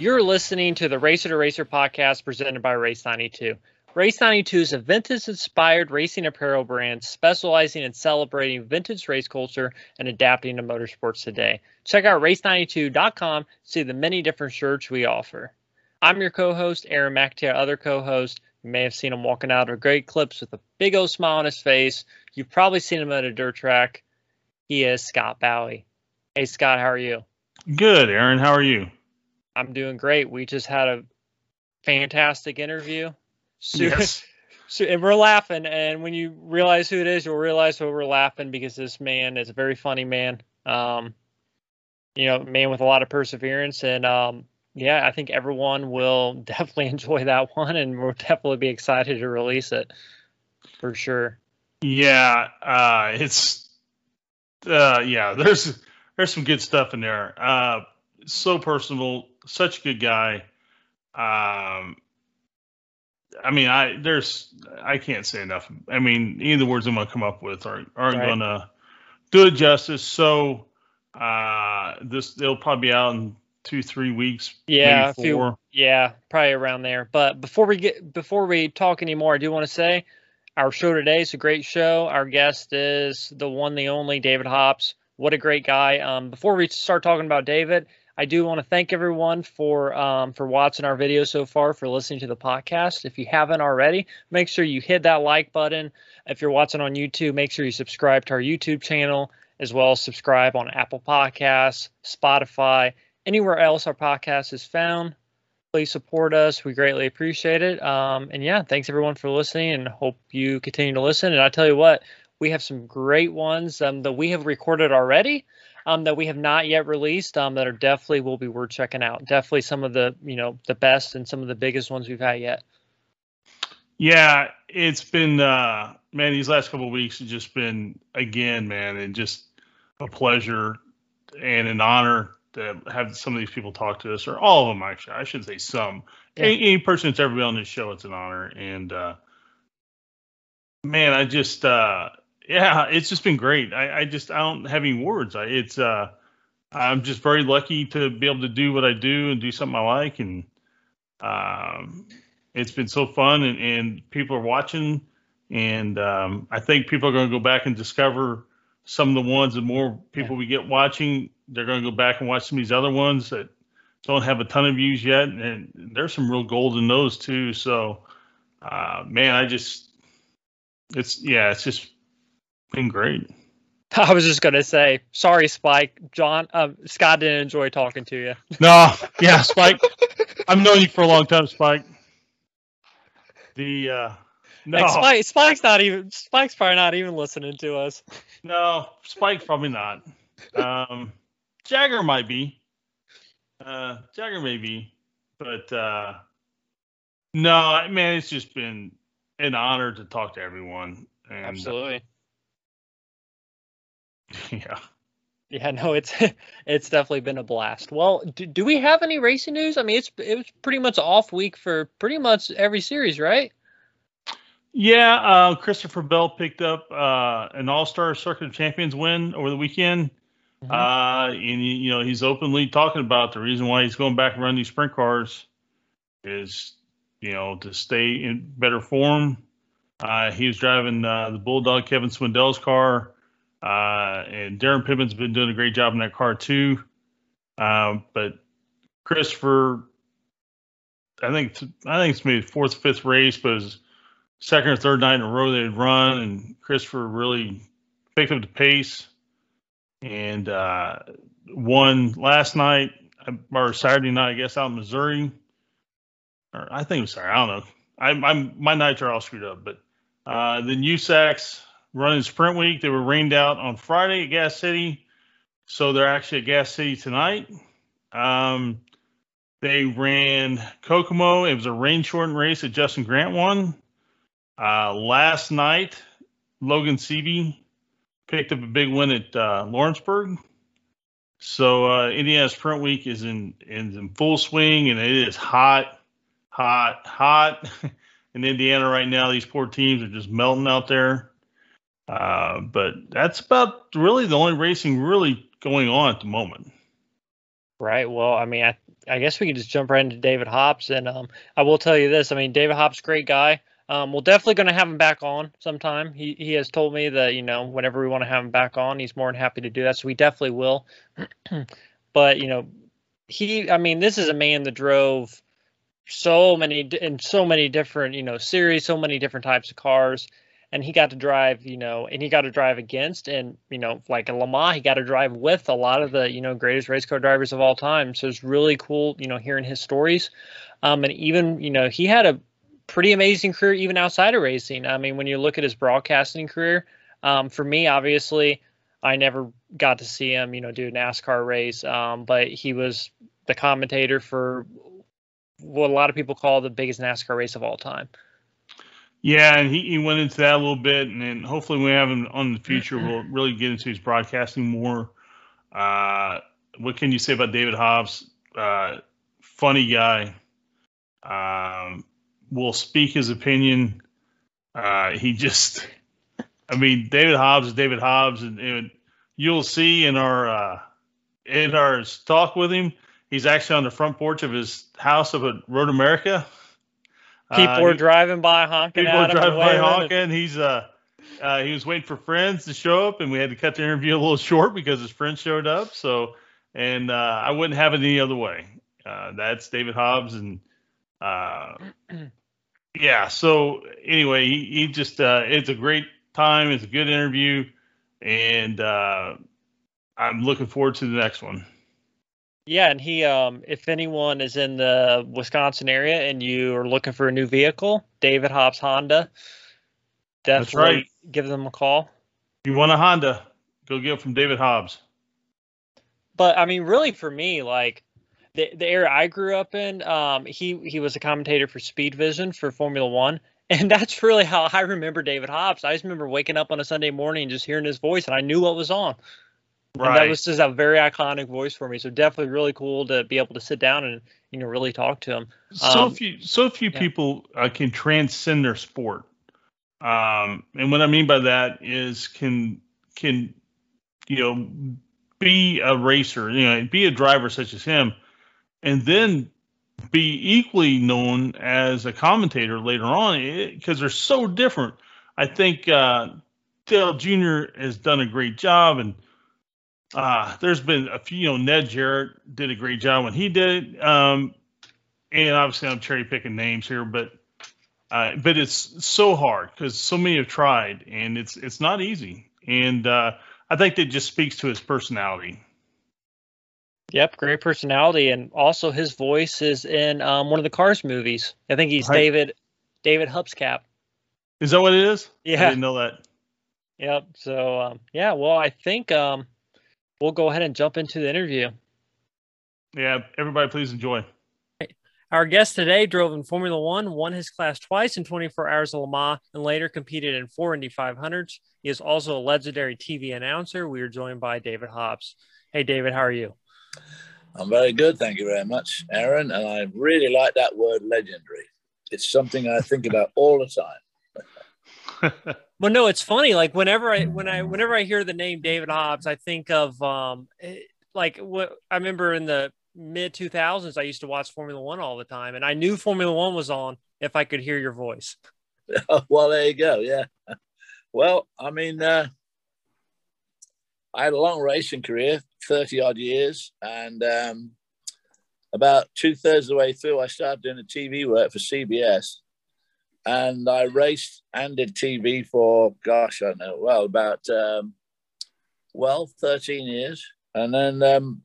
You're listening to the Racer to Racer podcast presented by Race 92. Race 92 is a vintage inspired racing apparel brand specializing in celebrating vintage race culture and adapting to motorsports today. Check out race92.com to see the many different shirts we offer. I'm your co host, Aaron McIntyre, other co host. You may have seen him walking out of great clips with a big old smile on his face. You've probably seen him at a dirt track. He is Scott Bowie. Hey, Scott, how are you? Good, Aaron. How are you? I'm doing great. We just had a fantastic interview. So, yes. So, and we're laughing. And when you realize who it is, you'll realize why we're laughing because this man is a very funny man. Um, you know, man with a lot of perseverance. And um, yeah, I think everyone will definitely enjoy that one, and we'll definitely be excited to release it for sure. Yeah, uh, it's uh, yeah. There's there's some good stuff in there. Uh, so personal, such a good guy. Um, I mean, I there's I can't say enough. I mean, any of the words I'm gonna come up with aren't aren't right. gonna do it justice. So uh, this they'll probably be out in two three weeks. Yeah, few, yeah, probably around there. But before we get before we talk anymore, I do want to say our show today is a great show. Our guest is the one, the only David Hobbs. What a great guy. Um, before we start talking about David, I do want to thank everyone for um, for watching our video so far, for listening to the podcast. If you haven't already, make sure you hit that like button. If you're watching on YouTube, make sure you subscribe to our YouTube channel, as well as subscribe on Apple Podcasts, Spotify, anywhere else our podcast is found. Please support us. We greatly appreciate it. Um, and yeah, thanks everyone for listening and hope you continue to listen. And I tell you what, we have some great ones um, that we have recorded already um, that we have not yet released um, that are definitely will be worth checking out. Definitely some of the you know the best and some of the biggest ones we've had yet. Yeah, it's been uh, man. These last couple of weeks have just been again, man, and just a pleasure and an honor to have some of these people talk to us, or all of them actually. I should say some. Yeah. Any, any, person that's ever been on this show, it's an honor. And uh, man, I just uh, yeah, it's just been great. I, I just I don't have any words. I, it's uh, I'm just very lucky to be able to do what I do and do something I like, and um, it's been so fun, and, and people are watching, and um, I think people are going to go back and discover some of the ones. The more people yeah. we get watching, they're going to go back and watch some of these other ones that don't have a ton of views yet, and there's some real gold in those too. So, uh, man, I just it's yeah, it's just been great. I was just gonna say, sorry, Spike. John, um, Scott didn't enjoy talking to you. No, yeah, Spike. I've known you for a long time, Spike. The uh, no, like Spike, Spike's not even. Spike's probably not even listening to us. No, Spike's probably not. Um, Jagger might be. Uh, Jagger may be, but uh, no, man, it's just been an honor to talk to everyone. And, Absolutely. Yeah. Yeah, no, it's it's definitely been a blast. Well, do, do we have any racing news? I mean, it's it was pretty much off week for pretty much every series, right? Yeah, uh, Christopher Bell picked up uh, an All Star Circuit of Champions win over the weekend, mm-hmm. uh, and you know he's openly talking about the reason why he's going back and running these sprint cars is you know to stay in better form. Uh, he was driving uh, the Bulldog Kevin Swindell's car uh, and Daryn Pittman's been doing a great job in that car too. Um, but Christopher, I think I think it's maybe fourth, fifth race, but it was second or third night in a row they'd run, and Christopher really picked up the pace and uh, won last night or Saturday night, I guess, out in Missouri. Or I think it was Saturday. I don't know. I, I'm my nights are all screwed up, but uh, then USAC's running sprint week. They were rained out on Friday at Gas City, so they're actually at Gas City tonight. Um, they ran Kokomo. It was a rain shortened race that Justin Grant won. Uh, last night, Logan Seavey picked up a big win at uh, Lawrenceburg. So uh, Indiana Sprint Week is in is in full swing, and it is hot, hot, hot in Indiana right now. These poor teams are just melting out there. Uh, but that's about really the only racing really going on at the moment. Right. Well, I mean, I, I guess we can just jump right into David Hobbs, and um, I will tell you this. I mean, David Hobbs, great guy. Um, we're definitely going to have him back on sometime. He he has told me that you know whenever we want to have him back on, he's more than happy to do that. So we definitely will. but you know, he. I mean, this is a man that drove so many in so many different you know series, so many different types of cars and he got to drive, you know, and he got to drive against, and you know, like a Le Mans, he got to drive with a lot of the, you know, greatest race car drivers of all time. So it's really cool, you know, hearing his stories. Um, and even, you know, he had a pretty amazing career even outside of racing. I mean, when you look at his broadcasting career, um, for me, obviously, I never got to see him, you know, do a NASCAR race, um, but he was the commentator for what a lot of people call the biggest NASCAR race of all time. Yeah, and he, he went into that a little bit, and then hopefully we have him on the future. We'll really get into his broadcasting more. Uh, what can you say about David Hobbs? Uh, funny guy. Um, will speak his opinion. Uh, he just, I mean, David Hobbs is David Hobbs, and, and you'll see in our uh, in our talk with him, he's actually on the front porch of his house up at Road America People uh, were driving by honking. People were driving by honking. He's uh, uh, he was waiting for friends to show up, and we had to cut the interview a little short because his friends showed up. So, and uh, I wouldn't have it any other way. Uh, that's David Hobbs, and uh, yeah. So anyway, he, he just uh, it's a great time. It's a good interview, and uh, I'm looking forward to the next one. Yeah, and he, um, if anyone is in the Wisconsin area and you are looking for a new vehicle, David Hobbs Honda, definitely right. give them a call. If you want a Honda, go get it from David Hobbs. But I mean, really, for me, like the the area I grew up in, um, he he was a commentator for Speed Vision for Formula One, and that's really how I remember David Hobbs. I just remember waking up on a Sunday morning and just hearing his voice, and I knew what was on. Right. And that was just a very iconic voice for me. So definitely really cool to be able to sit down and you know really talk to him. So um, few so few yeah. people uh, can transcend their sport. Um, and what I mean by that is can can you know be a racer, you know, be a driver such as him, and then be equally known as a commentator later on because they're so different. I think uh, Dale Jr. has done a great job and uh, there's been a few, you know, Ned Jarrett did a great job when he did it. Um, and obviously I'm cherry picking names here, but uh, but it's so hard because so many have tried and it's it's not easy. And uh, I think that just speaks to his personality. Yep, great personality, and also his voice is in um, one of the Cars movies. I think he's right. David David Hobbscap. Is that what it is? Yeah, I didn't know that. Yep. So um, yeah, well, I think um, we'll go ahead and jump into the interview. Yeah, everybody, please enjoy. Our guest today drove in Formula One, won his class twice in 24 Hours of Le Mans, and later competed in four Indy 500s. He is also a legendary TV announcer. We are joined by David Hobbs. Hey, David, how are you? I'm very good. Thank you very much, Aaron. And I really like that word legendary. It's something I think about all the time. Well, no, it's funny. Like whenever I when I whenever I hear the name David Hobbs, I think of um eh, like what I remember in the mid 2000s I used to watch Formula 1 all the time and I knew Formula 1 was on if I could hear your voice. well, there you go. Yeah. Well, I mean uh I had a long racing career, 30 odd years, and um, about two thirds of the way through, I started doing the TV work for CBS and I raced and did TV for gosh, I know, well, about um, well, 13 years, and then um,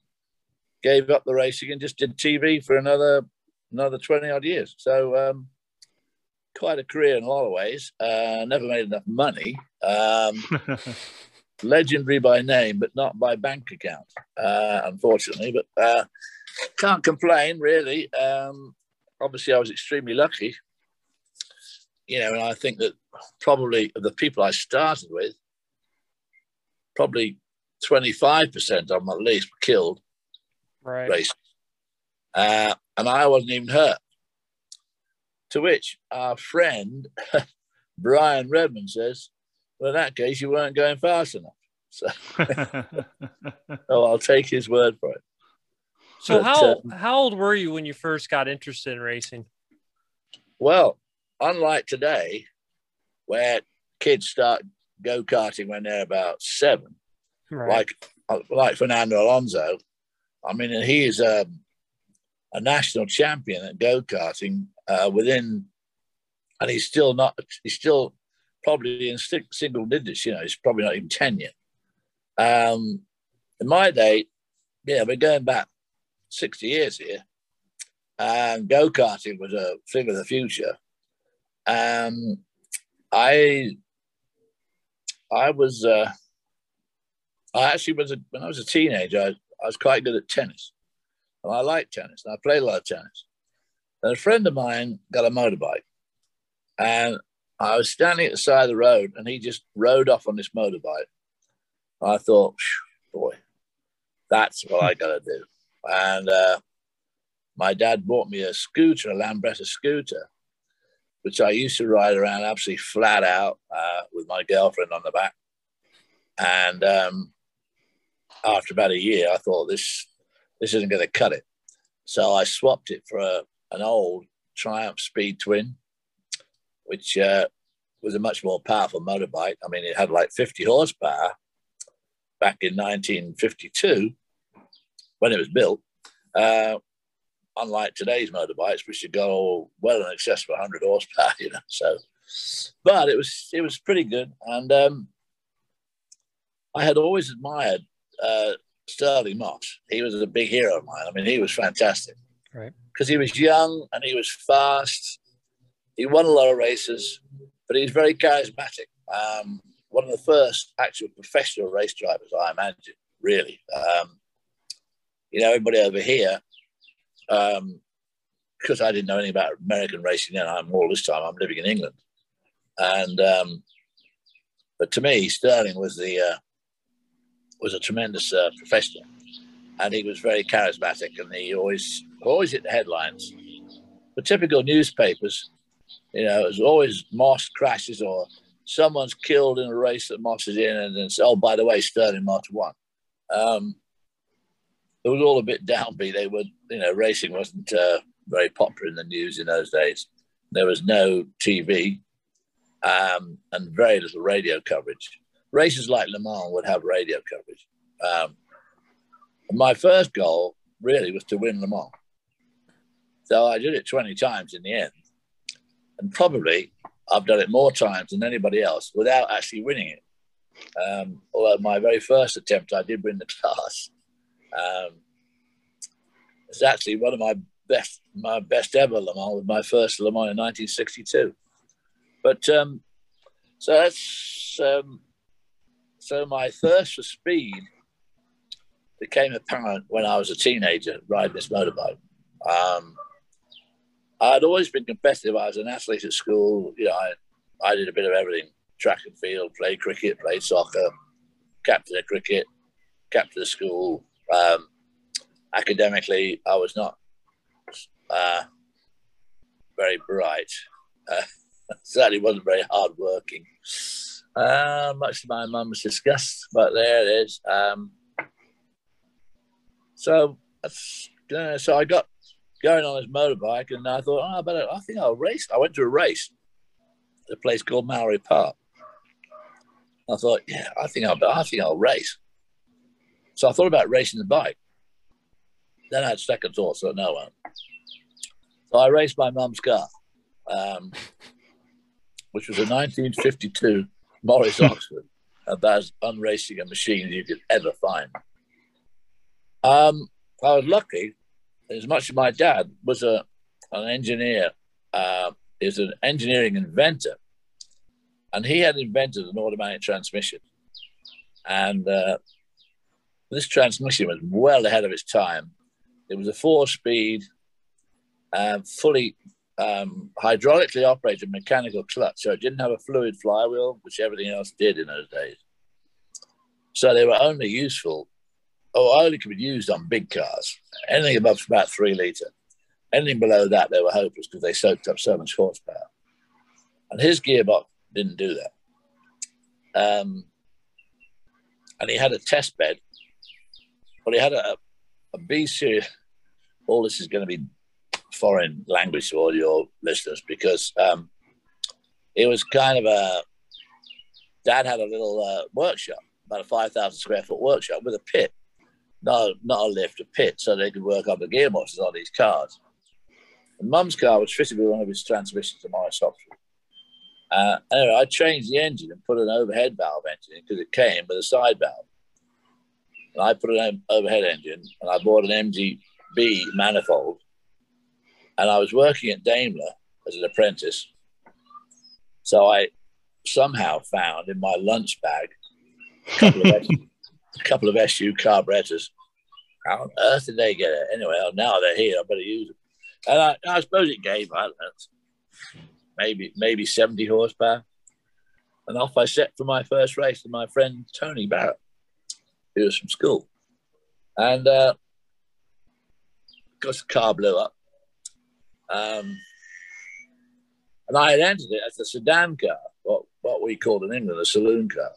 gave up the racing and just did TV for another another 20 odd years. So um, quite a career in a lot of ways. Uh, never made enough money. Um, legendary by name, but not by bank account, uh, unfortunately. But uh, can't complain, really. Um, obviously, I was extremely lucky you know, and I think that probably the people I started with, probably 25% of them at least were killed. Right. Uh, and I wasn't even hurt. To which our friend, Brian Redman, says, Well, in that case, you weren't going fast enough. So, so I'll take his word for it. So but, how uh, how old were you when you first got interested in racing? Well, unlike today, where kids start go karting when they're about seven, right. like like Fernando Alonso. I mean, he is a, a national champion at go karting uh, within, and he's still not. He's still probably in single digits. You know, he's probably not even ten yet. Um, in my day, yeah, we're going back sixty years here, and go karting was a thing of the future. Um, I I was uh, I actually was a, when I was a teenager. I, I was quite good at tennis, and I liked tennis, and I played a lot of tennis. And a friend of mine got a motorbike, and I was standing at the side of the road, and he just rode off on this motorbike. I thought, boy, that's what I got to do. And uh, my dad bought me a scooter, a Lambretta scooter, which I used to ride around absolutely flat out uh, with my girlfriend on the back. And um, after about a year, I thought this this isn't going to cut it. So I swapped it for a, an old Triumph Speed Twin, which uh, was a much more powerful motorbike. I mean, it had like 50 horsepower back in 1952 when it was built. Uh, unlike today's motorbikes, which go well in excess of 100 horsepower, you know. So, but it was it was pretty good, and um, I had always admired uh, Stirling Moss. He was a big hero of mine. I mean, he was fantastic, right? Because he was young and he was fast. He won a lot of races, but he's very charismatic. Um, one of the first actual professional race drivers, I imagine, really. Um, you know, everybody over here um, because I didn't know anything about American racing then. I'm all this time I'm living in England, and um, but to me, Stirling was the uh, was a tremendous uh, professional, and he was very charismatic, and he always always hit the headlines. The typical newspapers, you know, it was always Moss crashes or someone's killed in a race that Moss is in, and then oh, by the way, Stirling Moss won. Um, it was all a bit downbeat. They were, you know, racing wasn't uh, very popular in the news in those days. There was no TV um, and very little radio coverage. Races like Le Mans would have radio coverage. Um, my first goal really was to win Le Mans. So I did it 20 times in the end. And probably I've done it more times than anybody else without actually winning it. Um, although my very first attempt, I did win the class. Um, it's actually one of my best my best ever Le Mans with my first Le Mans in 1962. But um, so that's um, so my thirst for speed became apparent when I was a teenager riding this motorbike. Um, I'd always been competitive. I was an athlete at school. You know, I, I did a bit of everything: track and field, played cricket, played soccer, captain of cricket, captain of school. Um, academically, I was not uh, very bright. Uh, certainly wasn't very hardworking. Uh, much to my mum's disgust, but there it is. Um, so, uh, so I got going on this motorbike, and I thought, oh, I better. I think I'll race. I went to a race at a place called Mallory Park. I thought, yeah, I think I'll. I think I'll race. So I thought about racing the bike. Then I had second thoughts, so no one. So I raced my mum's car, um, which was a 1952 Morris Oxford, about as unracing a machine as you could ever find. Um, I was lucky, as much as my dad was a an engineer, uh, is an engineering inventor, and he had invented an automatic transmission, and uh, this transmission was well ahead of its time. It was a four-speed, uh, fully um, hydraulically operated mechanical clutch, so it didn't have a fluid flywheel, which everything else did in those days. So they were only useful, or only could be used on big cars. Anything above about three liter, anything below that, they were hopeless because they soaked up so much horsepower. And his gearbox didn't do that. Um, and he had a test bed, but he had a, a B series all this is going to be foreign language to all your listeners because um, it was kind of a dad had a little uh, workshop, about a 5,000 square foot workshop with a pit, not, not a lift, a pit, so they could work on the gearboxes on these cars. And mum's car was fitted with one of his transmissions to Morris Oxford. Uh, anyway, I changed the engine and put an overhead valve engine because it came with a side valve. And I put an overhead engine and I bought an MGB manifold. And I was working at Daimler as an apprentice. So I somehow found in my lunch bag a couple of, a couple of SU carburetors. How on earth did they get it? Anyway, oh, now they're here. I better use them. And I, I suppose it gave, I know, maybe maybe 70 horsepower. And off I set for my first race with my friend Tony Barrett, who was from school. And uh, of course, the car blew up. Um, and I had entered it as a sedan car, what, what we called in England a saloon car.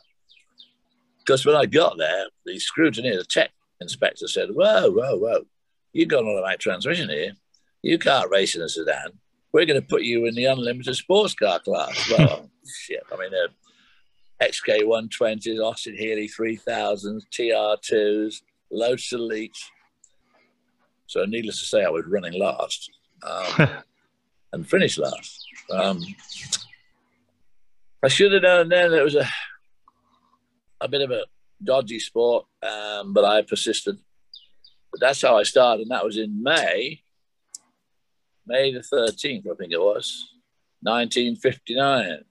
Because when I got there, the scrutineer, the tech inspector said, Whoa, whoa, whoa, you've got an automatic transmission here. You can't race in a sedan. We're going to put you in the unlimited sports car class. Well, shit. I mean, uh, XK 120s, Austin Healey 3000s, TR2s, Lotus Elites. So, needless to say, I was running last um, and finished last. Um, I should have known then that it was a, a bit of a dodgy sport, um, but I persisted. But that's how I started, and that was in May May the 13th, I think it was, 1959.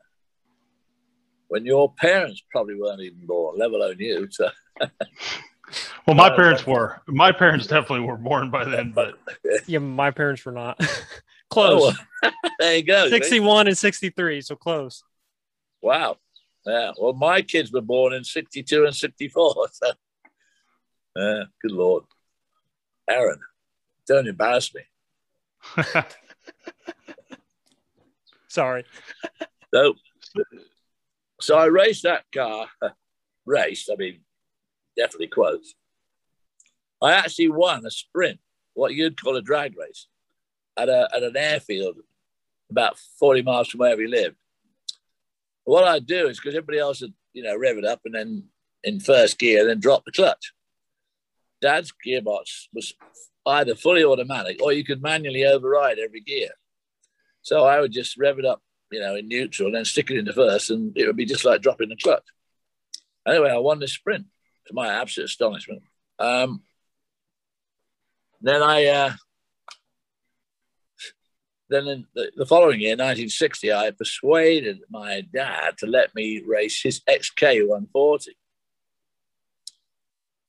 When your parents probably weren't even born, let alone you. So. well, my uh, parents were. My parents definitely were born by then, but yeah, my parents were not. Oh, close. Oh, there you go. 61 and 63, so close. Wow. Yeah. Well, my kids were born in 62 and 64. So, yeah, good Lord. Aaron, don't embarrass me. Sorry. So, so I raced that car. Raced, I mean, definitely quotes. I actually won a sprint, what you'd call a drag race, at, a, at an airfield about 40 miles from where we lived. What I'd do is because everybody else would, you know, rev it up and then in first gear, then drop the clutch. Dad's gearbox was either fully automatic or you could manually override every gear. So I would just rev it up, you know, in neutral and then stick it in the first, and it would be just like dropping the clutch. Anyway, I won the sprint to my absolute astonishment. Um, then I, uh, then in the, the, following year, 1960, I persuaded my dad to let me race his XK 140.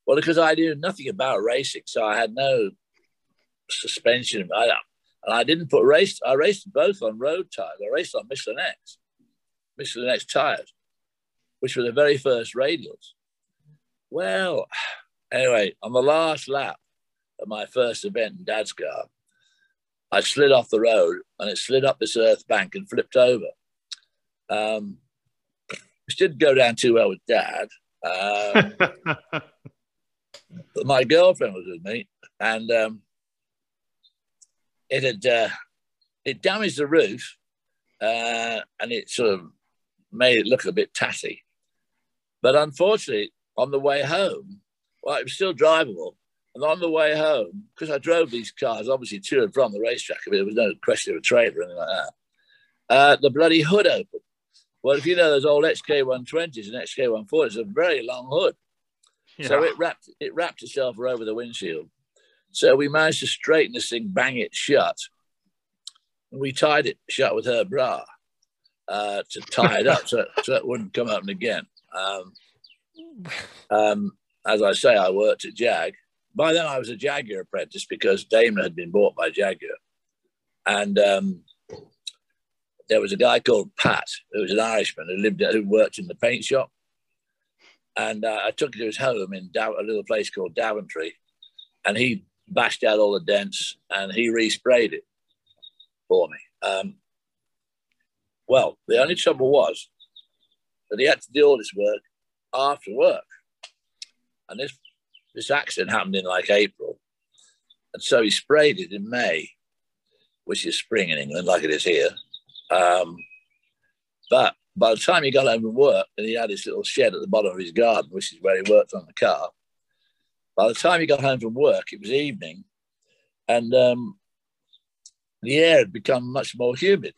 Well, because I knew nothing about racing, so I had no suspension. I, and I didn't put race. I raced both on road tires. I raced on Michelin X, Michelin X tires, which were the very first radials. Well, anyway, on the last lap of my first event in Dad's car, I slid off the road and it slid up this earth bank and flipped over. Um, which didn't go down too well with Dad. Um, my girlfriend was with me, and um, it had uh, it damaged the roof uh, and it sort of made it look a bit tatty. But unfortunately, on the way home, well, it was still drivable. And on the way home, because I drove these cars obviously to and from the racetrack, I mean, there was no question of a trailer or anything like that. Uh, the bloody hood opened. Well, if you know those old XK120s and XK140s, a very long hood. Yeah. So it wrapped it wrapped itself over the windshield. So we managed to straighten this thing, bang it shut. And we tied it shut with her bra uh, to tie it up so, so it wouldn't come open again. Um, um, as I say, I worked at Jag. By then, I was a Jaguar apprentice because Daimler had been bought by Jaguar. And um, there was a guy called Pat, who was an Irishman who lived who worked in the paint shop. And uh, I took him to his home in Dow- a little place called Daventry, and he bashed out all the dents, and he resprayed it for me. Um, well, the only trouble was that he had to do all this work after work, and this this accident happened in like April, And so he sprayed it in May, which is spring in England, like it is here. Um, but by the time he got home from work and he had his little shed at the bottom of his garden, which is where he worked on the car, by the time he got home from work, it was evening and um, the air had become much more humid.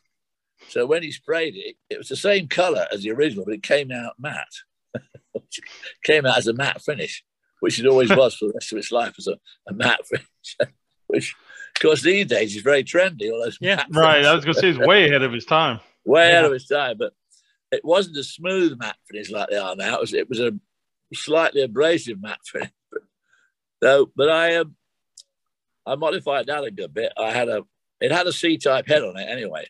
So when he sprayed it, it was the same color as the original, but it came out matte. came out as a matte finish, which it always was for the rest of its life as a, a matte finish. which, of course, these days is very trendy. All those yeah, right. I was going to say he's way ahead of his time. Way yeah. ahead of his time, but it wasn't a smooth matte finish like they are now. It was, it was a slightly abrasive matte finish. So, but I um, I modified that a good bit. I had a it had a C type head on it anyway.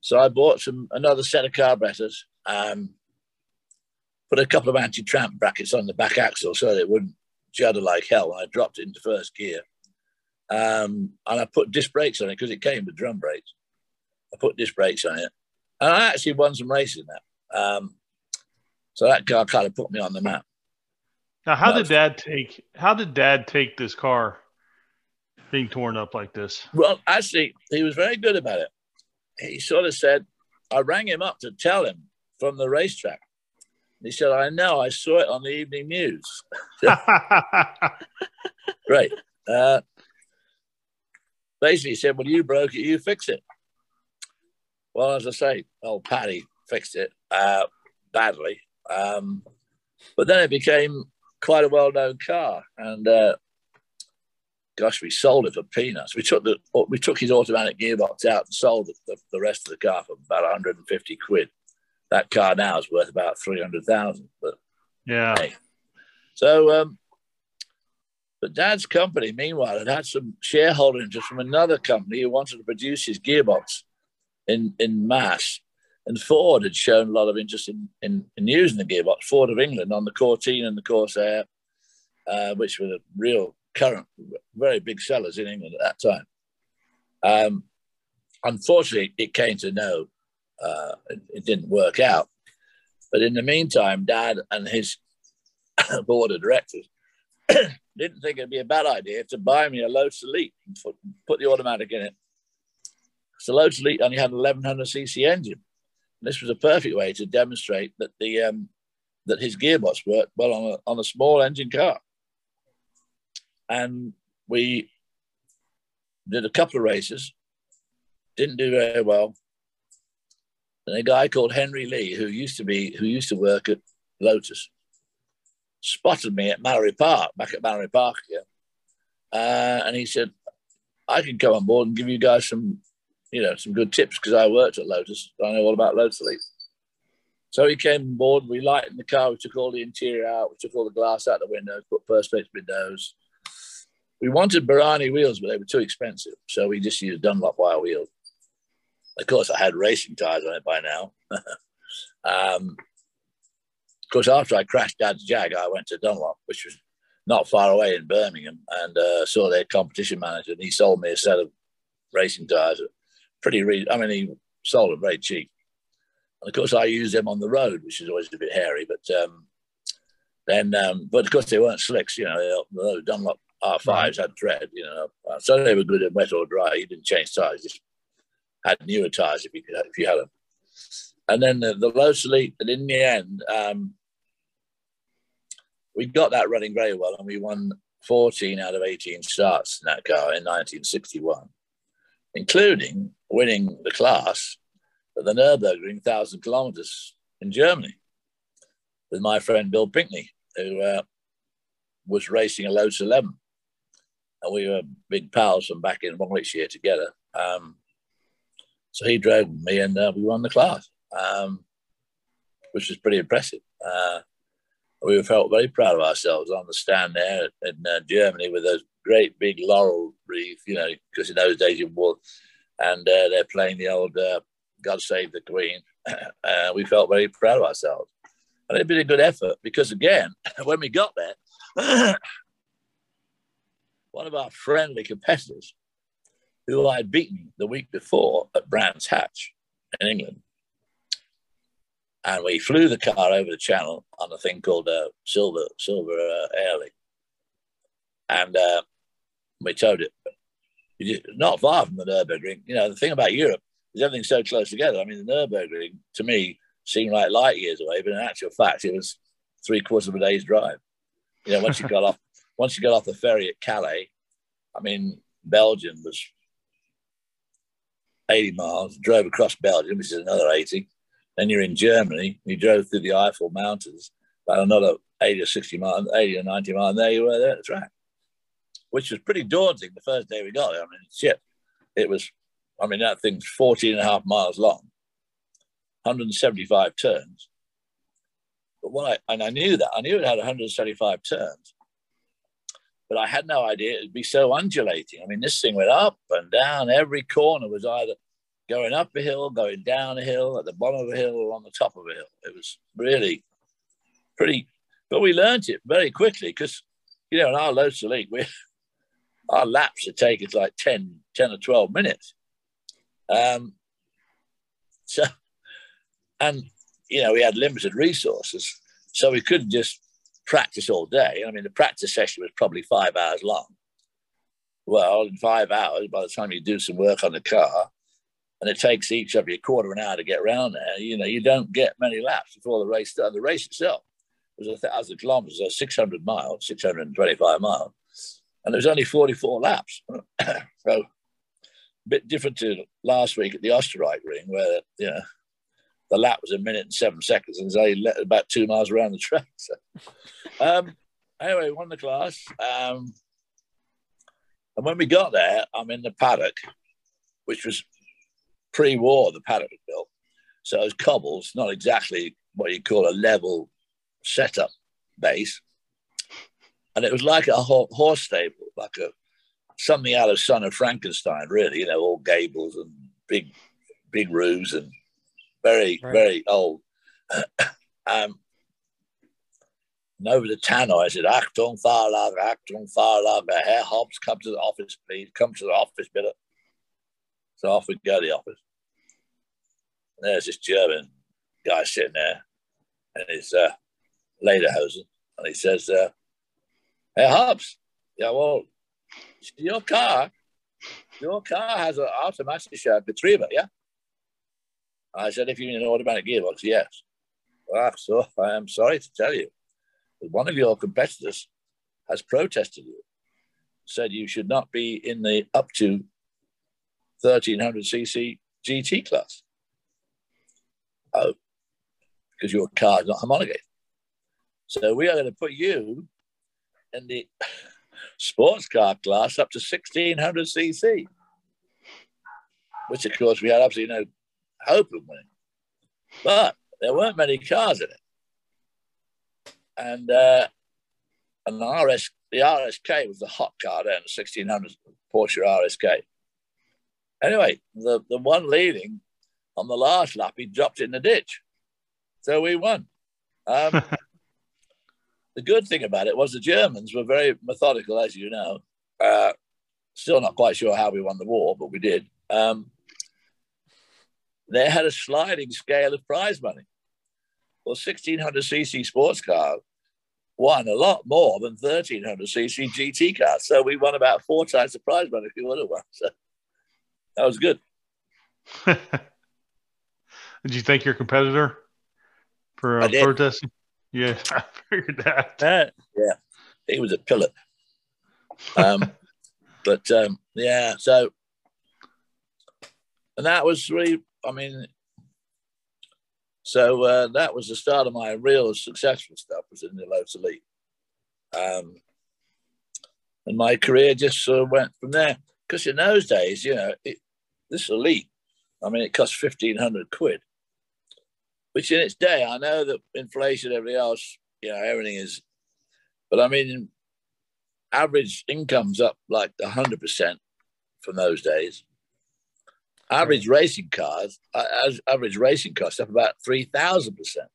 So I bought some another set of carburetors, um, put a couple of anti-tramp brackets on the back axle so that it wouldn't judder like hell. And I dropped it into first gear. Um, and I put disc brakes on it because it came with drum brakes. I put disc brakes on it. And I actually won some races in that. Um, so that car kind of put me on the map. Now, how did Dad take? How did Dad take this car being torn up like this? Well, actually, he was very good about it. He sort of said, I rang him up to tell him from the racetrack. He said, I know, I saw it on the evening news. Great. Uh, basically, he said, Well, you broke it, you fix it. Well, as I say, old Paddy fixed it uh, badly. Um, but then it became quite a well known car. And uh, gosh, we sold it for peanuts. We took the we took his automatic gearbox out and sold the, the rest of the car for about 150 quid. That car now is worth about 300,000. But yeah. Hey. So, um, but Dad's company, meanwhile, had had some shareholder interest from another company who wanted to produce his gearbox in in mass. And Ford had shown a lot of interest in, in, in using the gearbox. Ford of England on the Cortina and the Corsair, uh, which were the real current very big sellers in England at that time. Um, unfortunately, it came to no, uh, it, it, didn't work out. But in the meantime, Dad and his board of directors didn't think it'd be a bad idea to buy me a Lotus Elite and put, put the automatic in it. So Lotus Elite only had an 1100cc engine. This was a perfect way to demonstrate that the um, that his gearbox worked well on a, on a small engine car and we did a couple of races, didn't do very well. And a guy called Henry Lee, who used to be who used to work at Lotus, spotted me at Mallory Park, back at Mallory Park again. Uh, and he said, I can come on board and give you guys some, you know, some good tips because I worked at Lotus. I know all about Lotus Elite. So he came on board. We lightened the car. We took all the interior out. We took all the glass out of the windows, put perspex windows, we wanted Borrani wheels, but they were too expensive. So we just used Dunlop wire wheels. Of course, I had racing tires on it by now. um, of course, after I crashed Dad's Jag, I went to Dunlop, which was not far away in Birmingham, and uh, saw their competition manager. And he sold me a set of racing tires, pretty. Re- I mean, he sold them very cheap. And of course, I used them on the road, which is always a bit hairy. But um, then, um, but of course, they weren't slicks. You know, were Dunlop R5s right. had tread, you know. Uh, so they were good in wet or dry. You didn't change tires, just had newer tires if you could, if you had them. And then the, the Lotus Elite, and in the end, um, we got that running very well, and we won 14 out of 18 starts in that car in 1961, including winning the class at the Nürburgring 1,000 kilometers in Germany with my friend Bill Pinkney, who uh, was racing a Lotus 11 and we were big pals from back in Warwickshire together. Um, so he drove me, and uh, we won the class, um, which was pretty impressive. Uh, we felt very proud of ourselves on the stand there in uh, Germany with those great big laurel wreath, you know, because in those days you wore, and uh, they're playing the old uh, "God Save the Queen." Uh, we felt very proud of ourselves, and it'd been a good effort because again, when we got there. one of our friendly competitors who I'd beaten the week before at Brands Hatch in England. And we flew the car over the channel on a thing called a uh, Silver Silver uh, Airlie. And uh, We towed it. Not far from the Nurburgring. You know, the thing about Europe is everything's so close together. I mean, the Nurburgring, to me, seemed like light years away, but in actual fact, it was three quarters of a day's drive. You know, once you got off, once you got off the ferry at Calais, I mean, Belgium was 80 miles, drove across Belgium, which is another 80. Then you're in Germany, you drove through the Eifel Mountains, about another 80 or 60 miles, 80 or 90 miles, and there you were there at the track, which was pretty daunting the first day we got there. I mean, shit, it was, I mean, that thing's 14 and a half miles long, 175 turns. But what I, and I knew that, I knew it had 175 turns, but I had no idea it'd be so undulating. I mean, this thing went up and down. Every corner was either going up a hill, going down a hill, at the bottom of a hill, or on the top of a hill. It was really pretty, but we learned it very quickly because, you know, in our Lotus Elite, we, our laps take us like 10, 10 or 12 minutes. Um, so, and, you know, we had limited resources. So we couldn't just practice all day. I mean, the practice session was probably five hours long. Well, in five hours, by the time you do some work on the car, and it takes each of you a quarter of an hour to get around there, you know, you don't get many laps before the race starts. The race itself was a thousand kilometers, so 600 miles, 625 miles, and there was only 44 laps. so a bit different to last week at the Österreichring, where, you know, the lap was a minute and seven seconds, and they let about two miles around the track. So, um, anyway, won the class. Um, and when we got there, I'm in the paddock, which was pre-war. The paddock was built, so it was cobbles, not exactly what you call a level setup base, and it was like a horse stable, like a something out of Son of Frankenstein, really. You know, all gables and big, big roofs and very, right. very old. um, and over the tannoy, I said, Achtung, Fahrlager, Achtung, Fahrlager, Herr Hobbs, come to the office, please. Come to the office, bitte. So off we go to the office. And there's this German guy sitting there, and his uh, lederhosen, and he says, uh, Herr Hobbs, yeah, well, your car, your car has an automatic uh, Getriebe, yeah? I said, if you need an automatic gearbox, yes. Well, so I am sorry to tell you that one of your competitors has protested you, said you should not be in the up to 1300cc GT class. Oh, because your car is not homologated. So we are going to put you in the sports car class up to 1600cc, which of course we had absolutely no hope of winning. But there weren't many cars in it. And uh, the RS, the RSK was the hot car then, the 1600 Porsche RSK. Anyway, the, the one leading on the last lap, he dropped in the ditch. So we won. Um, the good thing about it was the Germans were very methodical, as you know. Uh, still not quite sure how we won the war, but we did. Um, they had a sliding scale of prize money. Well, 1600cc sports car won a lot more than 1300cc GT cars. So we won about four times the prize money if you would have won. So that was good. Did you thank your competitor for uh, protesting? Yeah, I figured that. that. Yeah, he was a pillar. Um, but um, yeah, so and that was really I mean, so uh, that was the start of my real successful stuff was in the Lotus Elite. Um, and my career just sort of went from there. Because in those days, you know, it, this elite, I mean, it cost 1500 quid, which in its day, I know that inflation, everything else, you know, everything is, but I mean, average income's up like 100% from those days. Average racing cars, average racing costs up about three thousand percent.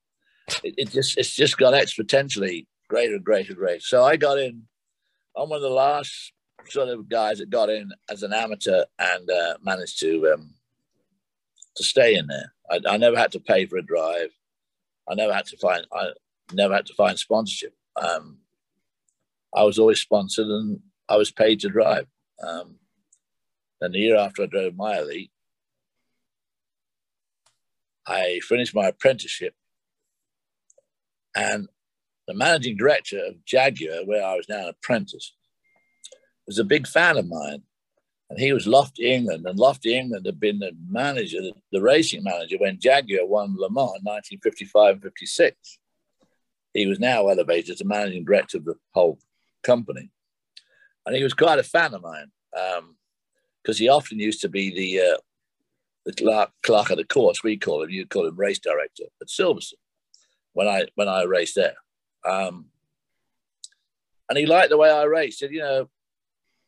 It just it's just got exponentially greater and greater and greater. So I got in. I'm one of the last sort of guys that got in as an amateur and uh, managed to um, to stay in there. I, I, never had to pay for a drive. I never had to find. I never had to find sponsorship. Um, I was always sponsored, and I was paid to drive. Um, and the year after I drove my elite, I finished my apprenticeship. And the managing director of Jaguar, where I was now an apprentice, was a big fan of mine. And he was Lofty England. And Lofty England had been the manager, the racing manager, when Jaguar won Le Mans in 1955 and 56. He was now elevated to managing director of the whole company. And he was quite a fan of mine because um, he often used to be the uh, the clerk, clerk of the course, we call him, you call him race director at Silverstone when I when I raced there. Um, and he liked the way I raced. Said, you know,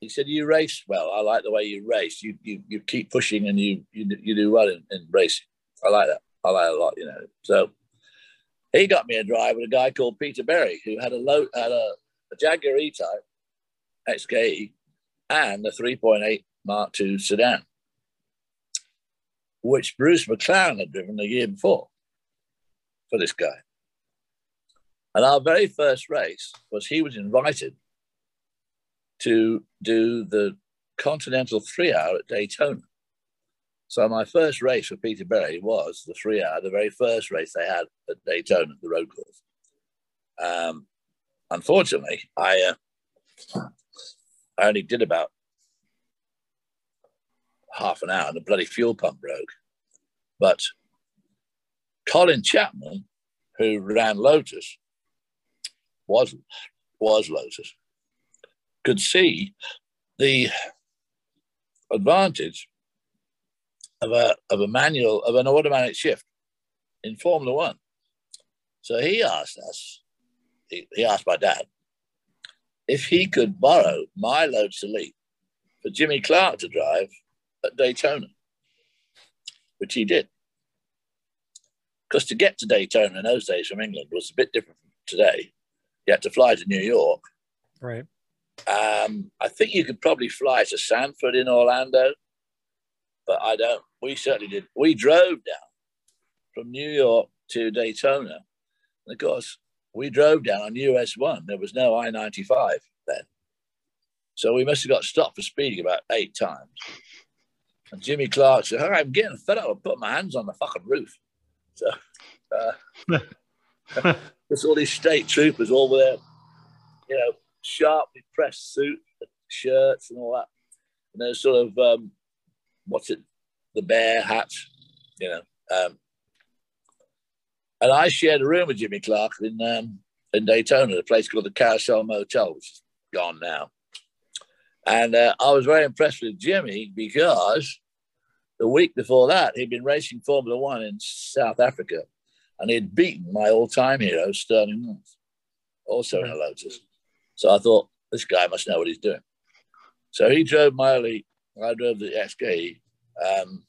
he said, you race well. I like the way you race. You you, you keep pushing and you you, you do well in, in racing. I like that. I like a lot, you know. So he got me a drive with a guy called Peter Berry, who had a low had a, a Jaguar E-Type XKE and a 3.8 Mark II sedan which Bruce McLaren had driven the year before for this guy. And our very first race was he was invited to do the Continental three hour at Daytona. So my first race for Peter Berry was the three hour, the very first race they had at Daytona, the road course. Um, unfortunately, I uh, I only did about half an hour and the bloody fuel pump broke. But Colin Chapman, who ran Lotus, was was Lotus, could see the advantage of a of a manual of an automatic shift in Formula One. So he asked us, he, he asked my dad, if he could borrow my Lotus Elite for Jimmy Clark to drive at Daytona, which he did. Because to get to Daytona in those days from England was a bit different from today. You had to fly to New York. Right. Um, I think you could probably fly to Sanford in Orlando, but I don't. We certainly did. We drove down from New York to Daytona. And of course, we drove down on US 1. There was no I 95 then. So we must have got stopped for speeding about eight times. And Jimmy Clark said, I'm getting fed up. I'll put my hands on the fucking roof. So uh, there's all these state troopers all there, you know, sharply pressed suit, shirts and all that. And there's sort of, um, what's it, the bear hat, you know. Um, and I shared a room with Jimmy Clark in um, in Daytona, a place called the Carousel Motel, which is gone now. And uh, I was very impressed with Jimmy because the week before that, he'd been racing Formula One in South Africa and he'd beaten my all time hero, Stirling North, also in a Lotus. So I thought, this guy must know what he's doing. So he drove my elite, I drove the XK. Um,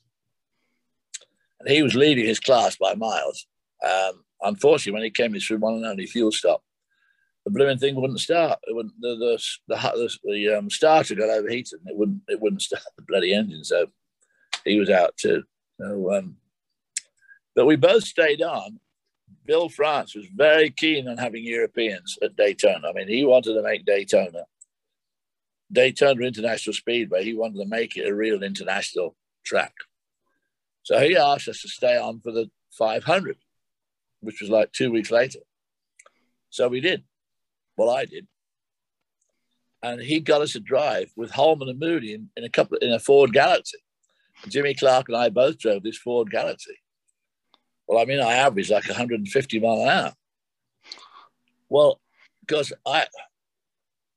and he was leading his class by miles. Um, unfortunately, when he came in through one and only fuel stop, the blooming thing wouldn't start. It wouldn't. The the the, the, the um, starter got overheated, and it wouldn't. It wouldn't start the bloody engine. So he was out too. So, um, but we both stayed on. Bill France was very keen on having Europeans at Daytona. I mean, he wanted to make Daytona, Daytona International Speedway. He wanted to make it a real international track. So he asked us to stay on for the 500, which was like two weeks later. So we did. Well, I did. And he got us a drive with Holman and Moody in, in a couple in a Ford Galaxy. Jimmy Clark and I both drove this Ford Galaxy. Well, I mean, I averaged like 150 mile an hour. Well, because I,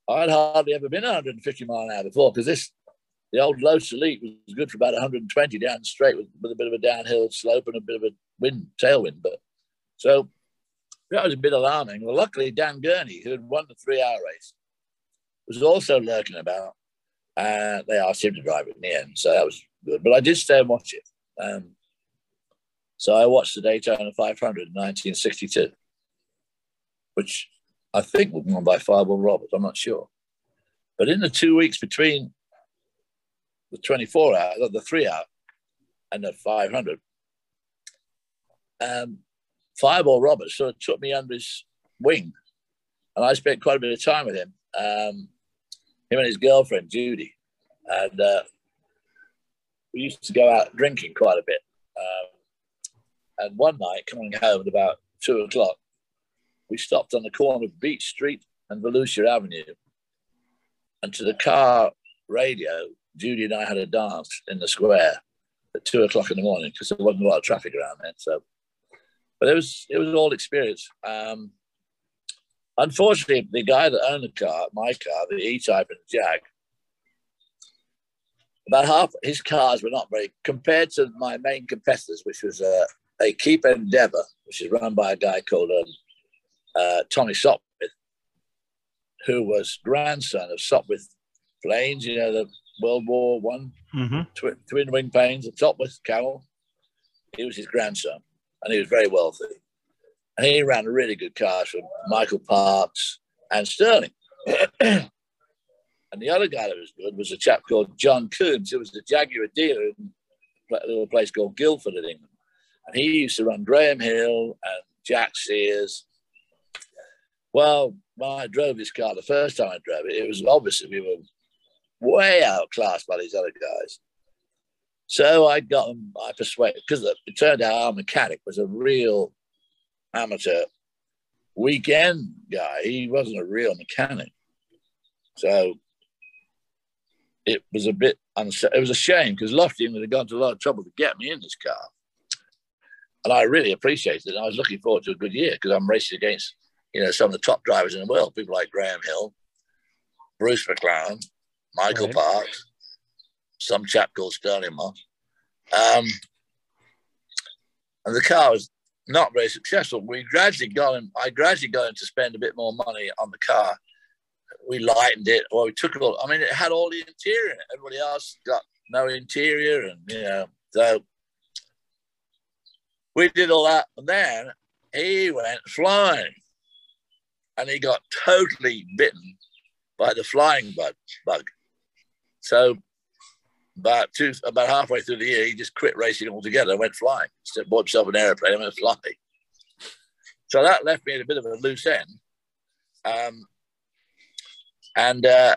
I'd hardly ever been 150 mile an hour before because this, the old Lotus Elite was good for about 120 down straight with, with a bit of a downhill slope and a bit of a wind, tailwind. But so that was a bit alarming. Well, luckily, Dan Gurney, who had won the three hour race, was also lurking about. And they asked him to drive it in the end. So that was good. But I did stay and watch it. Um, so I watched the Daytona 500 in 1962, which I think was won by Fireball Roberts. I'm not sure. But in the two weeks between the 24 hour, the three hour, and the 500, um, Fireball Roberts sort of took me under his wing. And I spent quite a bit of time with him. Um, him and his girlfriend Judy, and uh, we used to go out drinking quite a bit. Um, and one night, coming home at about two o'clock, we stopped on the corner of Beach Street and Volusia Avenue. And to the car radio, Judy and I had a dance in the square at two o'clock in the morning because there wasn't a lot of traffic around then. So, but it was it was all experience. Um, unfortunately, the guy that owned the car, my car, the E-Type and the Jag, about half his cars were not very compared to my main competitors, which was a, Equipe Endeavour, which is run by a guy called um, uh, Tommy Sopwith, who was grandson of Sopwith planes, you know, the World War One Mm-hmm. twi- twin wing planes at Sopwith Camel. He was his grandson, and he was very wealthy. And he ran a really good cars for Michael Parks and Stirling. and the other guy that was good was a chap called John Coombs, who was a Jaguar dealer in a little place called Guildford in England. And he used to run Graham Hill and Jack Sears. Well, when I drove this car the first time I drove it, it was obviously we were way outclassed by these other guys. So I got them, I persuaded, because it turned out our mechanic was a real amateur weekend guy. He wasn't a real mechanic. So it was a bit, unsa- it was a shame because Lofty would have gone to a lot of trouble to get me in this car. And I really appreciated it. I was looking forward to a good year because I'm racing against, you know, some of the top drivers in the world, people like Graham Hill, Bruce McLaren, Michael Right. Parks, some chap called Stirling Moss. Um, and the car was not very successful. We gradually got him, I gradually got him to spend a bit more money on the car. We lightened it, or we took it all. I mean, it had all the interior. Everybody else got no interior, and you know, so we did all that. And then he went flying, and he got totally bitten by the flying bug. bug. So about two, about halfway through the year, he just quit racing altogether and went flying. So bought himself an airplane and went flying. So that left me at a bit of a loose end. Um, and uh,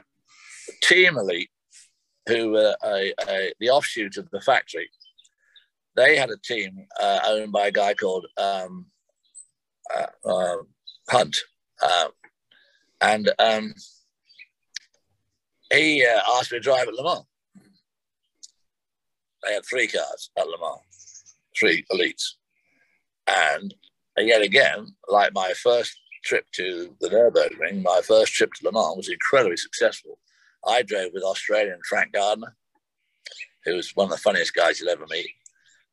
Team Elite, who were a, a, the offshoot of the factory, they had a team uh, owned by a guy called um, uh, uh, Hunt. Um, and um, he uh, asked me to drive at Le Mans. They had three cars at Le Mans, three elites. And yet again, like my first trip to the Nürburgring, my first trip to Le Mans was incredibly successful. I drove with Australian Frank Gardner, who was one of the funniest guys you'll ever meet.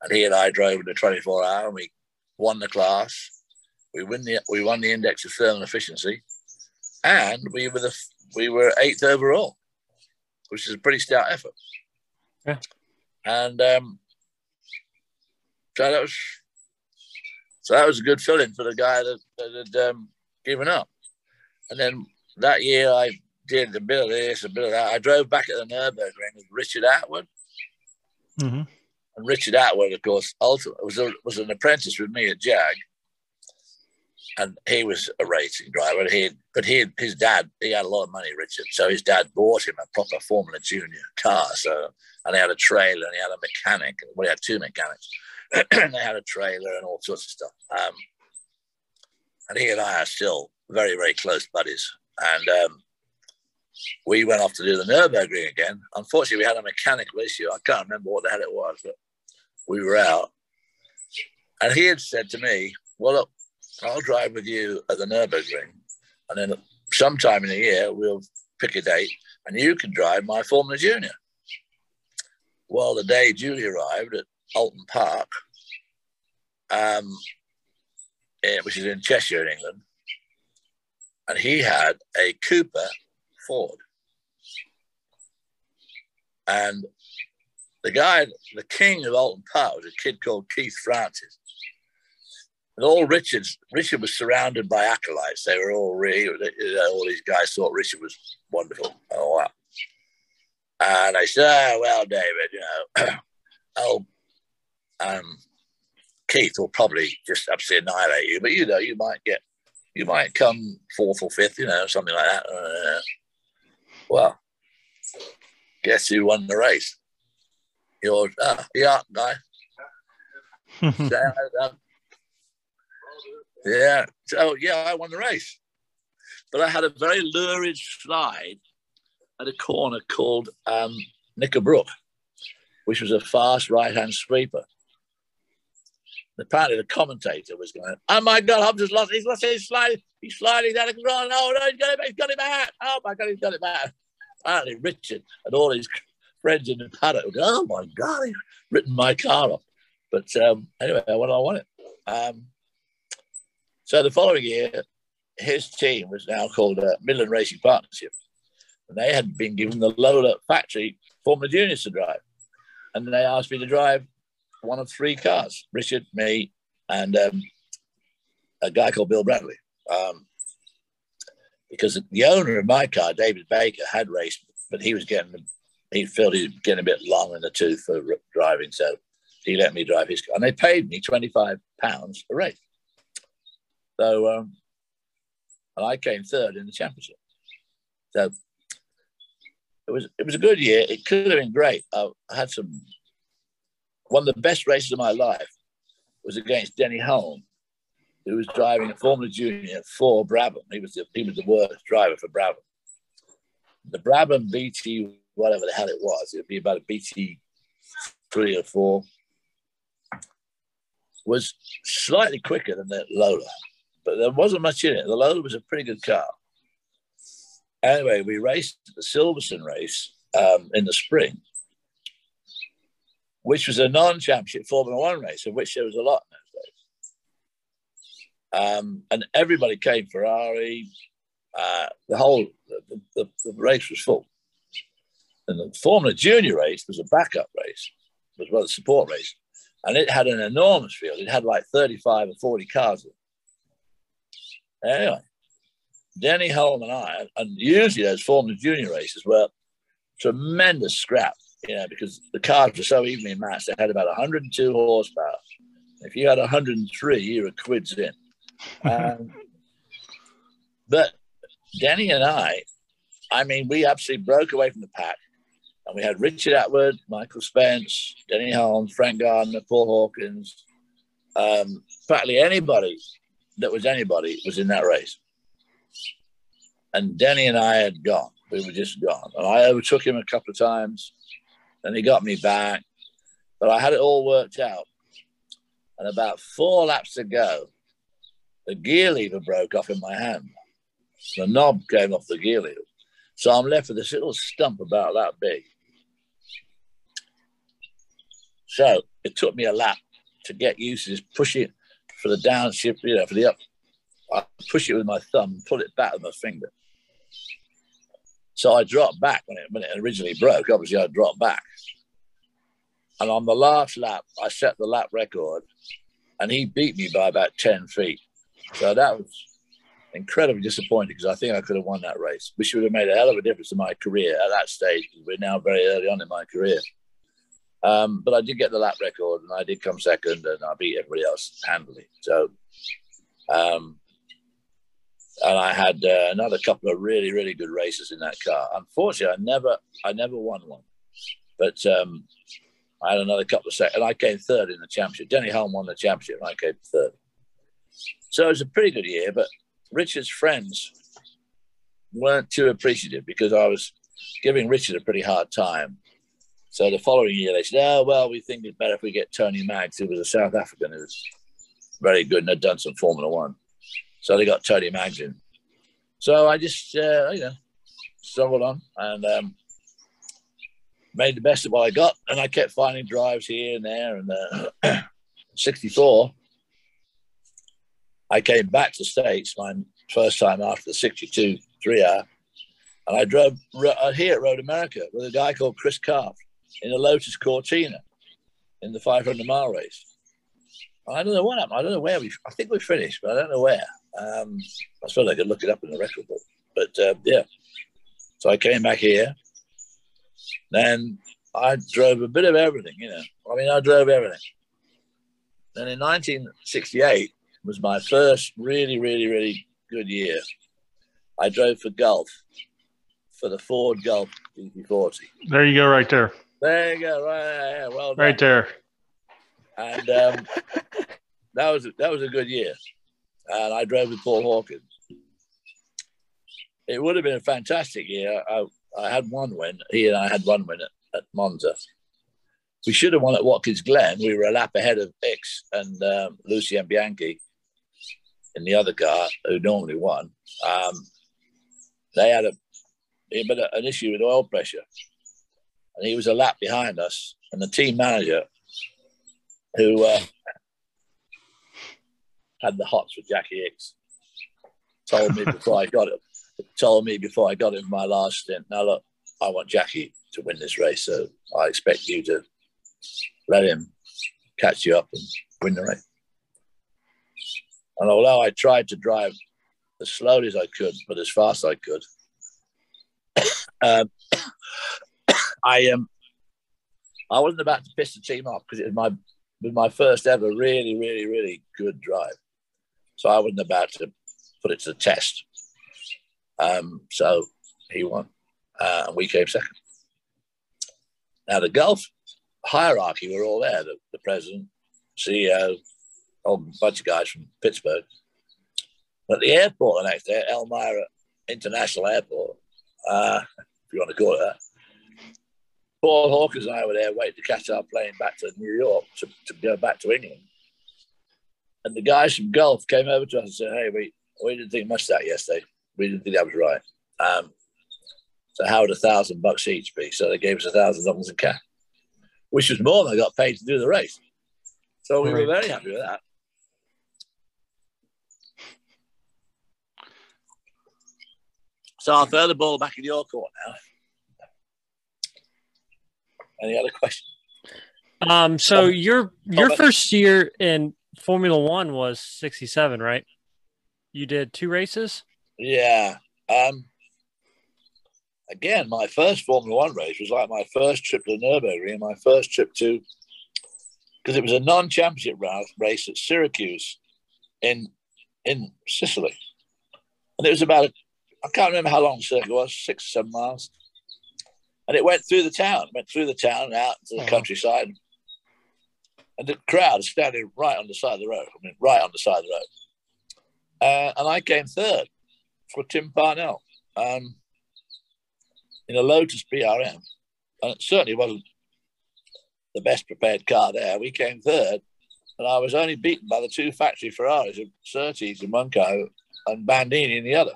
And he and I drove in the 24 hour and we won the class. We win the we won the index of thermal efficiency, and we were the we were eighth overall, which is a pretty stout effort. Yeah. And um, so that was so that was a good fill-in for the guy that, that had um, given up. And then that year, I did a bit of this, a bit of that. I drove back at the Nurburgring with Richard Attwood, Mm-hmm. And Richard Attwood, of course, was a, was an apprentice with me at Jag, and he was a racing driver. He but he his dad he had a lot of money, Richard, so his dad bought him a proper Formula Junior car. So and he had a trailer and he had a mechanic. Well, he had two mechanics. and they had a trailer and all sorts of stuff. Um, and he and I are still very very close buddies, and. Um, we went off to do the Nurburgring again. Unfortunately, we had a mechanical issue. I can't remember what the hell it was, but we were out. And he had said to me, Well, look, I'll drive with you at the Nürburgring. And then sometime in the year, we'll pick a date and you can drive my Formula Junior. Well, the day Julie arrived at Oulton Park, um, eh, which is in Cheshire, in England, and he had a Cooper Ford. And the guy, the king of Oulton Park, was a kid called Keith Francis. And all Richard's, Richard was surrounded by acolytes. They were all really, all these guys thought Richard was wonderful and all that. And I said, oh, well, David, you know, oh, um, Keith will probably just absolutely annihilate you, but you know, you might get, you might come fourth or fifth, you know, something like that. Uh, well, guess who won the race? Yours, ah, yeah, guy. yeah, so yeah, I won the race. But I had a very lurid slide at a corner called um, Knickerbrook, which was a fast right hand sweeper. apparently, the commentator was going, Oh my God, I've just lost. He's lost his slide. He's sliding down the ground. No, no, he's got it, he's got it back. Oh my God, he's got it back. Apparently, Richard and all his friends in the paddock Oh my God, he's written my car off. But um, anyway, I won, I won it. Um, so the following year, his team was now called uh, Midland Racing Partnership. And they had been given the Lola factory Formula Juniors to drive. And they asked me to drive one of three cars Richard, me, and um, a guy called Bill Bradley. Um, because the owner of my car, David Baker, had raced, but he was getting, he felt he was getting a bit long in the tooth for driving. So he let me drive his car. And they paid me 25 pounds a race. So, um, and I came third in the championship. So it was it was a good year. It could have been great. I had some one of the best races of my life was against Denny Hulme, who was driving a Formula Junior for Brabham. He was the, he was the worst driver for Brabham. The Brabham BT, whatever the hell it was, it would be about a BT three or four, was slightly quicker than the Lola, but there wasn't much in it. The Lola was a pretty good car anyway, we raced the Silverstone race um, in the spring, which was a non-championship Formula One race, of which there was a lot in those days. Um, and everybody came Ferrari. Uh, the whole the, the, the, race was full. And the Formula Junior race was a backup race, as well as a support race. And it had an enormous field. It had like 35 or 40 cars. Anyway, Denny Hulme and I, and usually those Formula Junior races were tremendous scrap, you know, because the cars were so evenly matched. They had about 102 horsepower. If you had 103, you were quids in. Um, but Denny and I, I mean, we absolutely broke away from the pack. And we had Richard Attwood, Michael Spence, Denny Hulme, Frank Gardner, Paul Hawkins. Um, practically anybody that was anybody was in that race and Denny and I had gone. We were just gone. And I overtook him a couple of times, and he got me back. But I had it all worked out. And about four laps to go, the gear lever broke off in my hand. The knob came off the gear lever. So I'm left with this little stump about that big. So it took me a lap to get used to just push it for the downshift, you know, for the up. I push it with my thumb, pull it back with my finger. So I dropped back when it, when it originally broke. Obviously, I dropped back. And on the last lap, I set the lap record and he beat me by about 10 feet. So that was incredibly disappointing because I think I could have won that race, which would have made a hell of a difference in my career at that stage. We're now very early on in my career. Um, but I did get the lap record and I did come second and I beat everybody else handily. So um, and I had uh, another couple of really, really good races in that car. Unfortunately, I never, I never won one, but um, I had another couple of seconds, and I came third in the championship. Denny Hulme won the championship, and I came third. So it was a pretty good year, but Richard's friends weren't too appreciative because I was giving Richard a pretty hard time. So the following year, they said, "Oh well, we think it's better if we get Tony Maggs, who was a South African who was very good and had done some Formula One." So they got Tony Maggs in. So I just, uh, you know, struggled on and um, made the best of what I got. And I kept finding drives here and there. And uh, 64, I came back to States my first time after the 62 three hour. And I drove uh, here at Road America with a guy called Chris Karp in a Lotus Cortina in the 500 mile race. I don't know what happened. I don't know where we. I think we finished, but I don't know where. Um, I suppose I could look it up in the record book. But uh, yeah, so I came back here. Then I drove a bit of everything, you know. I mean, I drove everything. Then in 1968 was my first really, really, really good year. I drove for Gulf for the Ford Gulf GT40. There you go, right there. There you go, right there. Well done. Right there. And um, that was that was a good year. And I drove with Paul Hawkins. It would have been a fantastic year. I, I had one win. He and I had one win at, at Monza. We should have won at Watkins Glen. We were a lap ahead of Ickx and um, Lucien Bianchi in the other car, who normally won. Um, they had a, but an issue with oil pressure, and he was a lap behind us. And the team manager, who uh, had the hots for Jacky Ickx, told me before I got it, told me before I got in my last stint. Now look, I want Jackie to win this race, so I expect you to let him catch you up and win the race. And although I tried to drive as slowly as I could, but as fast as I could, um, I um, I wasn't about to piss the team off because it was my was my first ever really, really, really good drive. So I wasn't about to put it to the test. Um, so he won, uh, and we came second. Now the Gulf hierarchy were all there: the, the president, CEO, a bunch of guys from Pittsburgh. But the airport the next day, Elmira International Airport, uh, if you want to call it that, Paul Hawkins and I were there waiting to catch our plane back to New York to, to go back to England. And the guys from Gulf came over to us and said, Hey, we, we didn't think much of that yesterday. We didn't think that was right. Um, so how would a thousand bucks each be? So they gave us a thousand dollars in cash, which was more than I got paid to do the race. So we were very happy with that. So I'll throw the ball back in your court now. Any other questions? Um, so your your first year in Formula One was sixty seven, right? You did two races. Yeah. Um. Again, my first Formula One race was like my first trip to Nurburgring, my first trip to because it was a non-championship race at Syracuse in in Sicily, and it was about I can't remember how long the circuit was, six seven miles and it went through the town, went through the town and out to the uh-huh. countryside. And the crowd standing right on the side of the road. I mean, right on the side of the road. Uh, and I came third for Tim Parnell um, in a Lotus BRM. And it certainly wasn't the best prepared car there. We came third, and I was only beaten by the two factory Ferraris of Surtees in one car and Bandini in the other.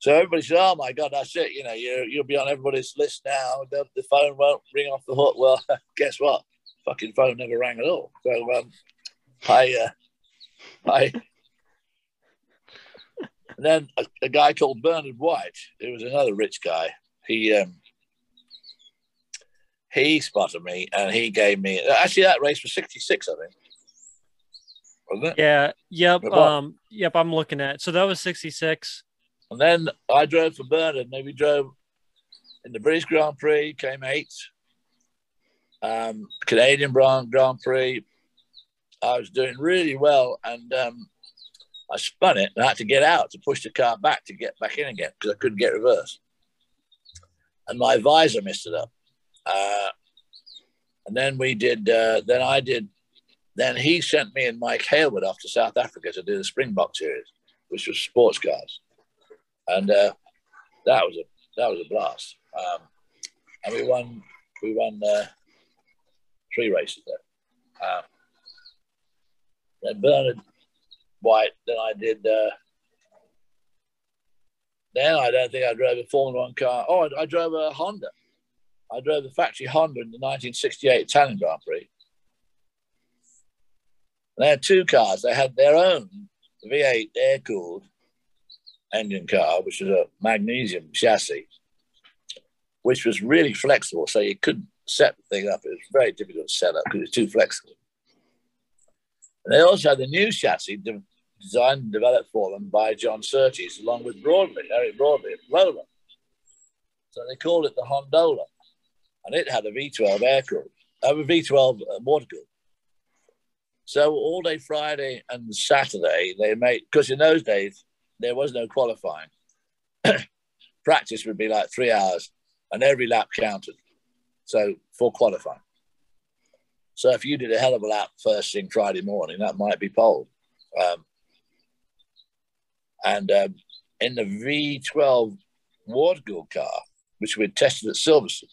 So everybody said, "Oh my God, that's it! You know, you you'll be on everybody's list now. The, the phone won't ring off the hook." Well, guess what? Fucking phone never rang at all. So um, I, uh, I, and then a, a, guy called Bernard White, who was another rich guy. He um, he spotted me and he gave me actually that race was sixty six, I think. Wasn't it? Yeah. Yep. Um. Yep. I'm looking at. So that was sixty six. And then I drove for Bernard. and then we drove in the British Grand Prix, came eighth. Um, Canadian Grand Prix. I was doing really well, and um, I spun it and I had to get out to push the car back to get back in again because I couldn't get reverse. And my visor messed it up. Uh, and then we did. Uh, then I did. Then he sent me and Mike Hailwood off to South Africa to do the Springbok series, which was sports cars and uh, that was a that was a blast. Um, and we won we won uh, three races there. Um, then Bernard White. Then I did. Uh, then I don't think I drove a Formula One car. Oh, I, I drove a Honda. I drove the factory Honda in the 1968 Italian Grand Prix. They had two cars. They had their own V8 air cooled engine car, which was a magnesium chassis, which was really flexible. So you couldn't set the thing up. It was very difficult to set up because it's too flexible. And they also had the new chassis de- designed and developed for them by John Surtees, along with Broadley, Eric Broadley at. So they called it the Hondola. And it had a V12 air cooled, uh, a V12 uh, water cooled. So all day Friday and Saturday, they made, because in those days, there was no qualifying. practice would be like three hours, and every lap counted. So for qualifying. So if you did a hell of a lap first thing Friday morning, that might be pole. Um, and um, in the V12 water cooled car, which we tested at Silverstone,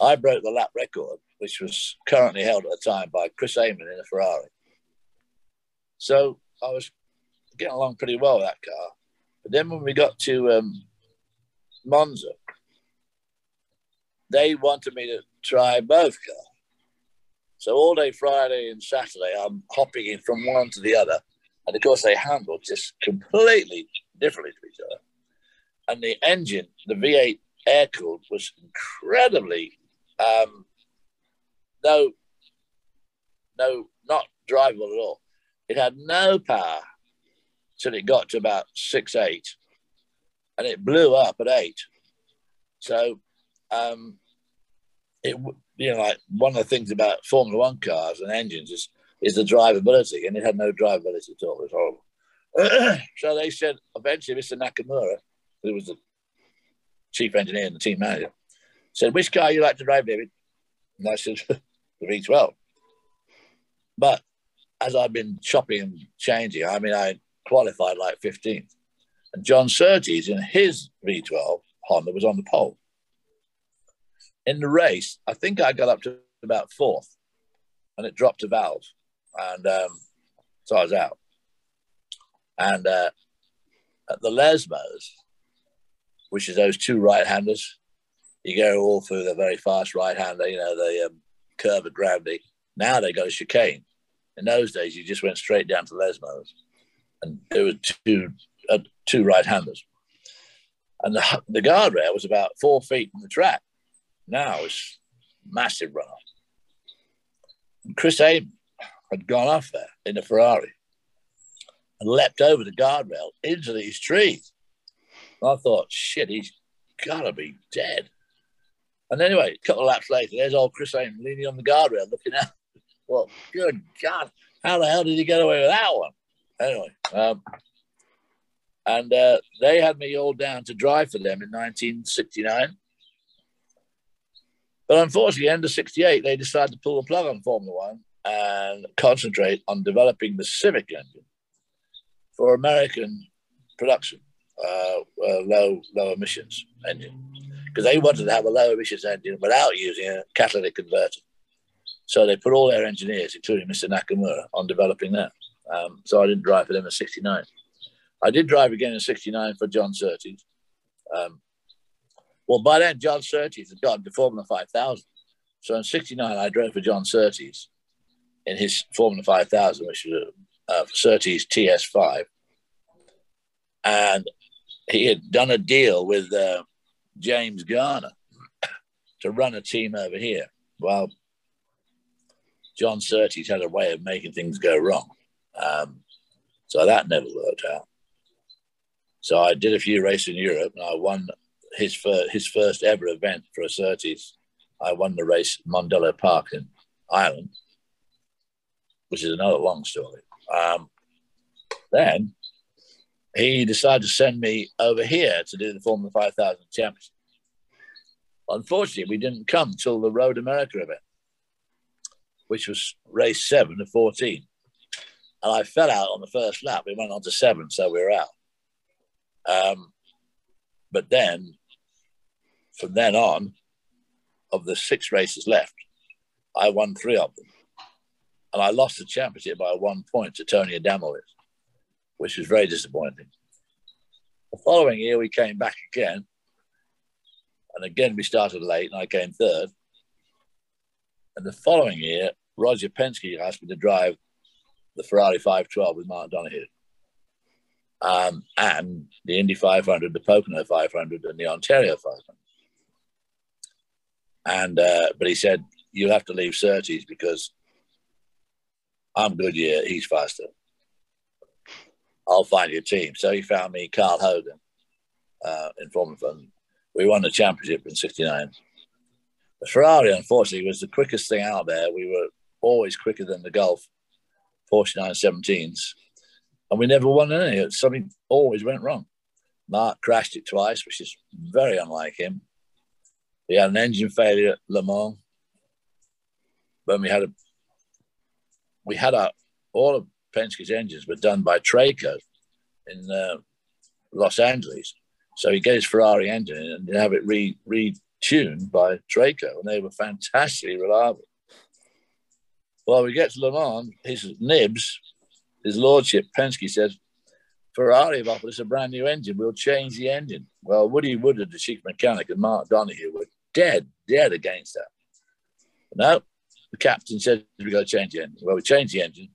I broke the lap record, which was currently held at the time by Chris Amon in a Ferrari. So I was getting along pretty well with that car. But then when we got to um, Monza, they wanted me to try both cars. So all day Friday and Saturday, I'm hopping in from one to the other. And of course, they handle just completely differently to each other. And the engine, the V8 air cooled, was incredibly um, no, no, not drivable at all. It had no power till it got to about six eight, and it blew up at eight. So, um, it you know like one of the things about Formula One cars and engines is is the drivability, and it had no drivability at all. It was horrible. so they said eventually, Mr. Nakamura, who was the chief engineer and the team manager, said, "Which car you like to drive, David?" And I said, "The V12." But as I've been shopping and changing, I mean, I qualified like 15th. And John Surtees in his V12 Honda was on the pole. In the race, I think I got up to about fourth and it dropped a valve. And um, so I was out. And uh, at the Lesmos, which is those two right handers, you go all through the very fast right hander, you know, the um, curve at gravity. Now they got a chicane. In those days, you just went straight down to Lesmos and there were two uh, two right handers, and the the guardrail was about four feet from the track. Now it's massive runoff. And Chris Amon had gone off there in a Ferrari and leapt over the guardrail into these trees. And I thought, shit, he's got to be dead. And anyway, a couple of laps later, there's old Chris Amon leaning on the guardrail looking out. Well, good God, how the hell did he get away with that one? Anyway, um, and uh, they had me all down to drive for them in 1969. But unfortunately, end of 68, they decided to pull the plug on Formula One and concentrate on developing the Civic engine for American production, uh, uh, low low emissions engine, because they wanted to have a low emissions engine without using a catalytic converter. So they put all their engineers, including Mr. Nakamura, on developing that. Um, so I didn't drive for them in 69. I did drive again in 69 for John Surtees. Um, well, by then, John Surtees had got to Formula 5000. So in 69, I drove for John Surtees in his Formula 5000, which was a uh, Surtees TS5. And he had done a deal with uh, James Garner to run a team over here. Well, John Surtees had a way of making things go wrong. Um, so that never worked out. So I did a few races in Europe, and I won his first his first ever event for a Surtees. I won the race Mondello Park in Ireland, which is another long story. Um, then he decided to send me over here to do the Formula 5000 Championship. Unfortunately, we didn't come till the Road America event, which was race seven of 14 and I fell out on the first lap. We went on to seven, so we were out. Um, but then, from then on, of the six races left, I won three of them. And I lost the championship by one point to Tony Adamowicz, which was very disappointing. The following year, we came back again. And again, we started late, and I came third. And the following year, Roger Penske asked me to drive the Ferrari 512 with Mark Donohue. Um, and the Indy 500, the Pocono 500, and the Ontario 500. And uh, but he said you'll have to leave Surtees because I'm Goodyear, he's faster. I'll find your team. So he found me Carl Hogan uh, in Formula One. We won the championship in '69. The Ferrari, unfortunately, was the quickest thing out there. We were always quicker than the Gulf Porsche 917s, and we never won any. Something always went wrong. Mark crashed it twice, which is very unlike him. He had an engine failure at Le Mans. When we had a, we had our all of Penske's engines were done by Traco in uh, Los Angeles. So he gets his Ferrari engine and have it re retuned by Traco, and they were fantastically reliable. Well, we get to Le Mans, his nibs, his lordship Penske says, Ferrari have offered us a brand new engine. We'll change the engine. Well, Woody Woodard, the chief mechanic, and Mark Donohue were dead, dead against that. no, the captain said we've got to change the engine. Well, we changed the engine.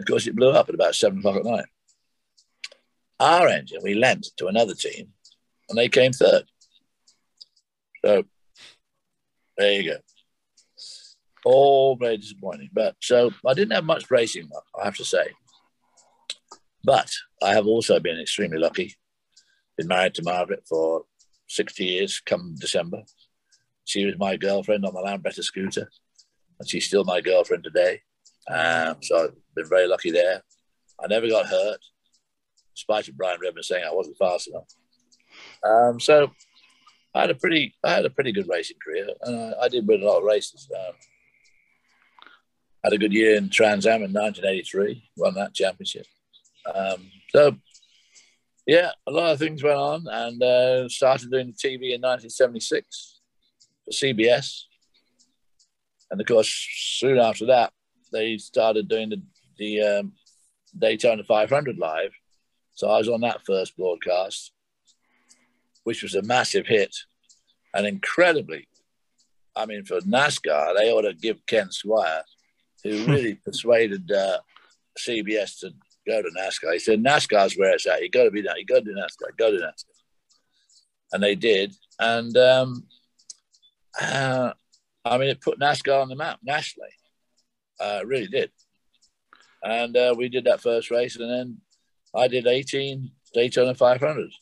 Of course, it blew up at about seven o'clock at night. Our engine, we lent to another team, and they came third. So there you go. All very disappointing. But so I didn't have much racing, I have to say. But I have also been extremely lucky. Been married to Margaret for 60 years come December. She was my girlfriend on the Lambretta scooter, and she's still my girlfriend today. Um, so I've been very lucky there. I never got hurt, despite Brian Redman saying I wasn't fast enough. Um, so I had a pretty, I had a pretty good racing career, and I, I did win a lot of races. Um, had a good year in Trans Am in 1983, won that championship. Um, so, yeah, a lot of things went on, and uh, started doing TV in 1976 for CBS, and of course, soon after that, they started doing the the um, Daytona 500 live. So I was on that first broadcast, which was a massive hit, and incredibly, I mean, for NASCAR, they ought to give Ken Squier, who really persuaded uh, CBS to go to NASCAR. He said, NASCAR's where it's at. You've got to be there. You've got to do NASCAR. Go to NASCAR. And they did. And um, uh, I mean, it put NASCAR on the map nationally. Uh, really did. And uh, we did that first race. And then I did 18 Daytona 500s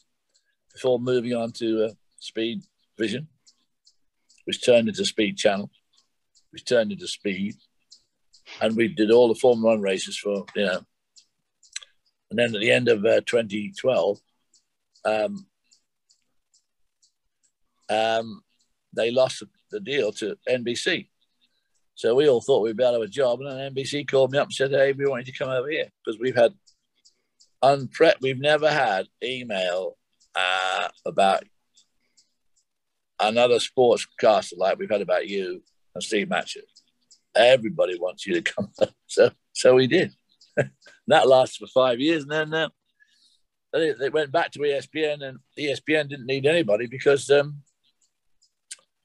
before moving on to uh, Speed Vision, which turned into Speed Channel, which turned into Speed. And we did all the Formula One races for, you know, and then at the end of uh, 2012, um, um, they lost the deal to NBC. So we all thought we'd be out of a job. And then NBC called me up and said, Hey, we want you to come over here because we've had unpre- we've never had email uh, about another sportscaster like we've had about you and Steve Matchett. Everybody wants you to come. so so we did. that lasted for five years, and then uh, they, they, went back to ESPN, and ESPN didn't need anybody because um,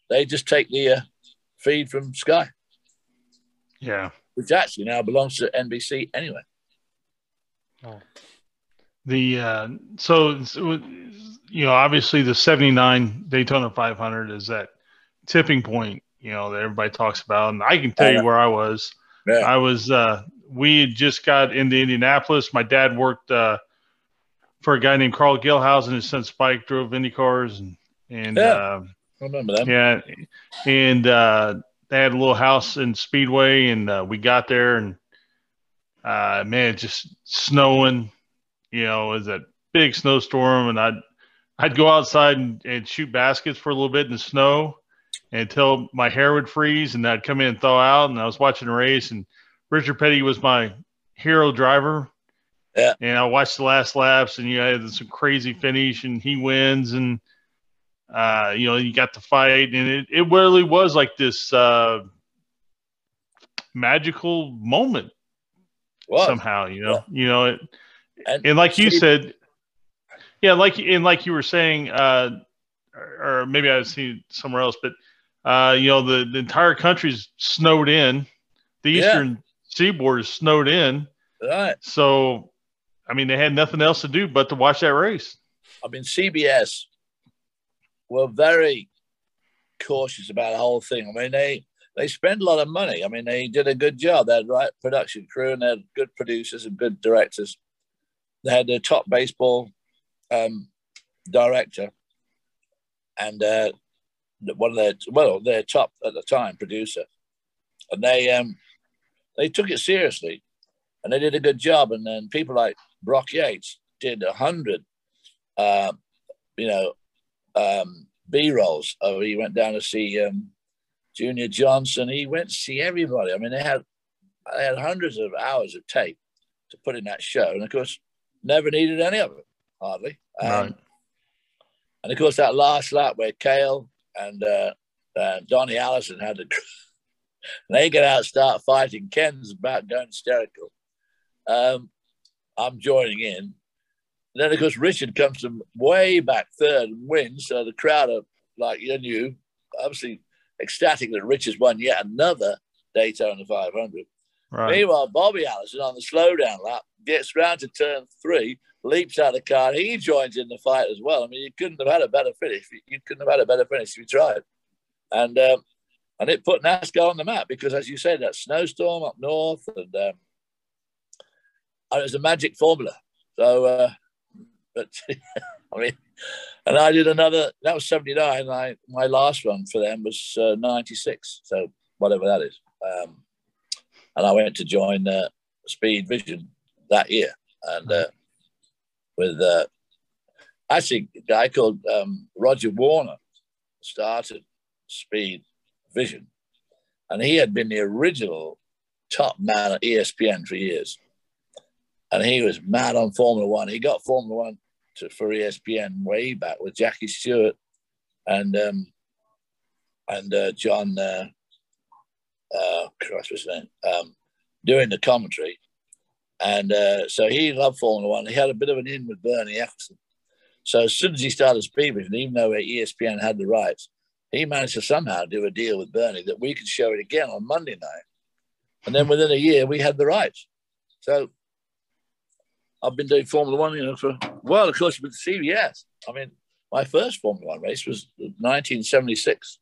they just take the uh, feed from Sky. Yeah, which actually now belongs to NBC anyway. Oh. The uh, so, so you know obviously the '79 Daytona 500 is that tipping point you know that everybody talks about, and I can tell you where I was. Yeah. I was uh, we had just got into Indianapolis. My dad worked uh, for a guy named Carl Gehlhausen. His son Spike drove Indy cars, and and yeah, uh, I remember that. Yeah, and uh, they had a little house in Speedway, and uh, we got there, and uh, man, just snowing. You know, it was a big snowstorm, and I'd I'd go outside and, and shoot baskets for a little bit in the snow until my hair would freeze, and I'd come in and thaw out. And I was watching a race, and Richard Petty was my hero driver. Yeah. And I watched the last laps, and you had some crazy finish, and he wins, and uh, you know, you got the fight, and it, it really was like this uh, magical moment somehow, you know, yeah. you know, it, and, and like you said, yeah, like and like you were saying, uh, or, or maybe I've seen somewhere else, but uh, you know, the, the entire country's snowed in. The eastern yeah. seaboard is snowed in. Right. So, I mean, they had nothing else to do but to watch that race. I mean, CBS were very cautious about the whole thing. I mean, they they spend a lot of money. I mean, they did a good job. They had right production crew and they had good producers and good directors. They had the top baseball um, director and uh, one of their well, their top at the time producer, and they um they took it seriously, and they did a good job. And then people like Brock Yates did a hundred uh, you know, um, B rolls. Oh, he went down to see um, Junior Johnson. He went to see everybody. I mean, they had they had hundreds of hours of tape to put in that show, and of course, never needed any of it hardly. Um, right. And of course, that last lap where Cale and uh, uh, Donnie Allison had to, they get out, start fighting. Ken's about going hysterical. Um, I'm joining in. And then, of course, Richard comes from way back third and wins. So the crowd are like you knew, obviously ecstatic that Richard's won yet another Daytona 500. Right. Meanwhile, Bobby Allison on the slowdown lap gets round to turn three, leaps out of the car. He joins in the fight as well. I mean, you couldn't have had a better finish. You couldn't have had a better finish if you tried. And um, and it put NASCAR on the map because, as you said, that snowstorm up north, and, um, and it was a magic formula. So, uh, but I mean, and I did another. That was seventy nine. I my last one for them was uh, ninety six. So whatever that is. Um, and I went to join uh, Speed Vision that year, and uh, with uh, actually a guy called um, Roger Werner started Speed Vision, and he had been the original top man at ESPN for years, and he was mad on Formula One. He got Formula One to, for ESPN way back with Jackie Stewart and um, and uh, John. Uh, uh, Christ, what's his name? Um, doing the commentary, and uh, so he loved Formula One. He had a bit of an in with Bernie Ecclestone. So as soon as he started speaking, even though ESPN had the rights, he managed to somehow do a deal with Bernie that we could show it again on Monday night. And then within a year, we had the rights. So I've been doing Formula One, you know, for well, of course, with CBS. I mean, my first Formula One race was the 1976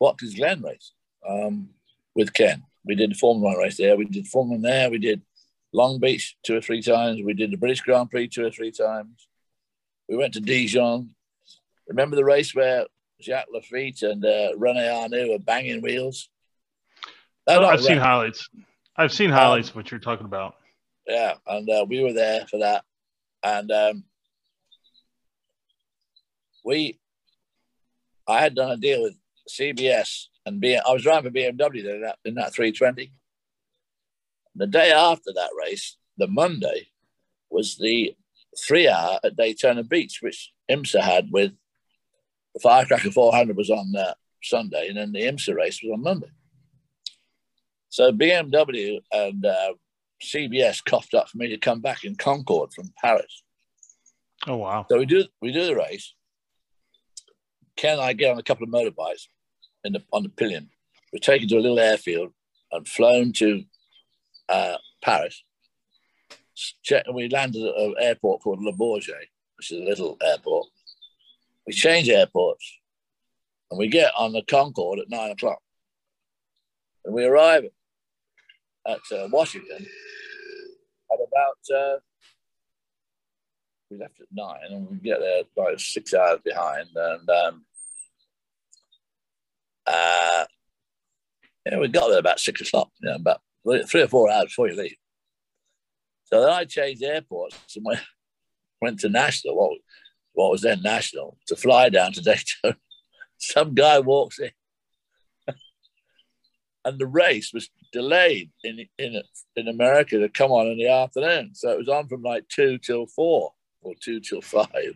Watkins Glen race um, with Ken. We did Formula One race there. We did Formula One there. We did Long Beach two or three times. We did the British Grand Prix two or three times. We went to Dijon. Remember the race where Jacques Laffite and uh, Rene Arnoux were banging wheels? Oh, I've seen highlights. I've seen highlights um, of what you're talking about. Yeah, and uh, we were there for that. And um, we, I had done a deal with CBS and B, I was driving for BMW in that, in that 320. The day after that race, the Monday, was the three hour at Daytona Beach, which IMSA had with the Firecracker 400 was on uh, Sunday, and then the IMSA race was on Monday. So BMW and uh, CBS coughed up for me to come back in Concorde from Paris. Oh wow! So we do we do the race. Ken and I get on a couple of motorbikes in the on the pillion. We're taken to a little airfield and flown to uh, Paris. We landed at an airport called Le Bourget, which is a little airport. We change airports and we get on the Concorde at nine o'clock. And we arrive at uh, Washington at about, uh, we left at nine and we get there about six hours behind. And um, uh, yeah, we got there about six o'clock, you know, about three or four hours before you leave. So then I changed airports and went, went to National, what, what was then National, to fly down to Daytona. Some guy walks in, and the race was delayed in in in America to come on in the afternoon. So it was on from like two till four or two till five.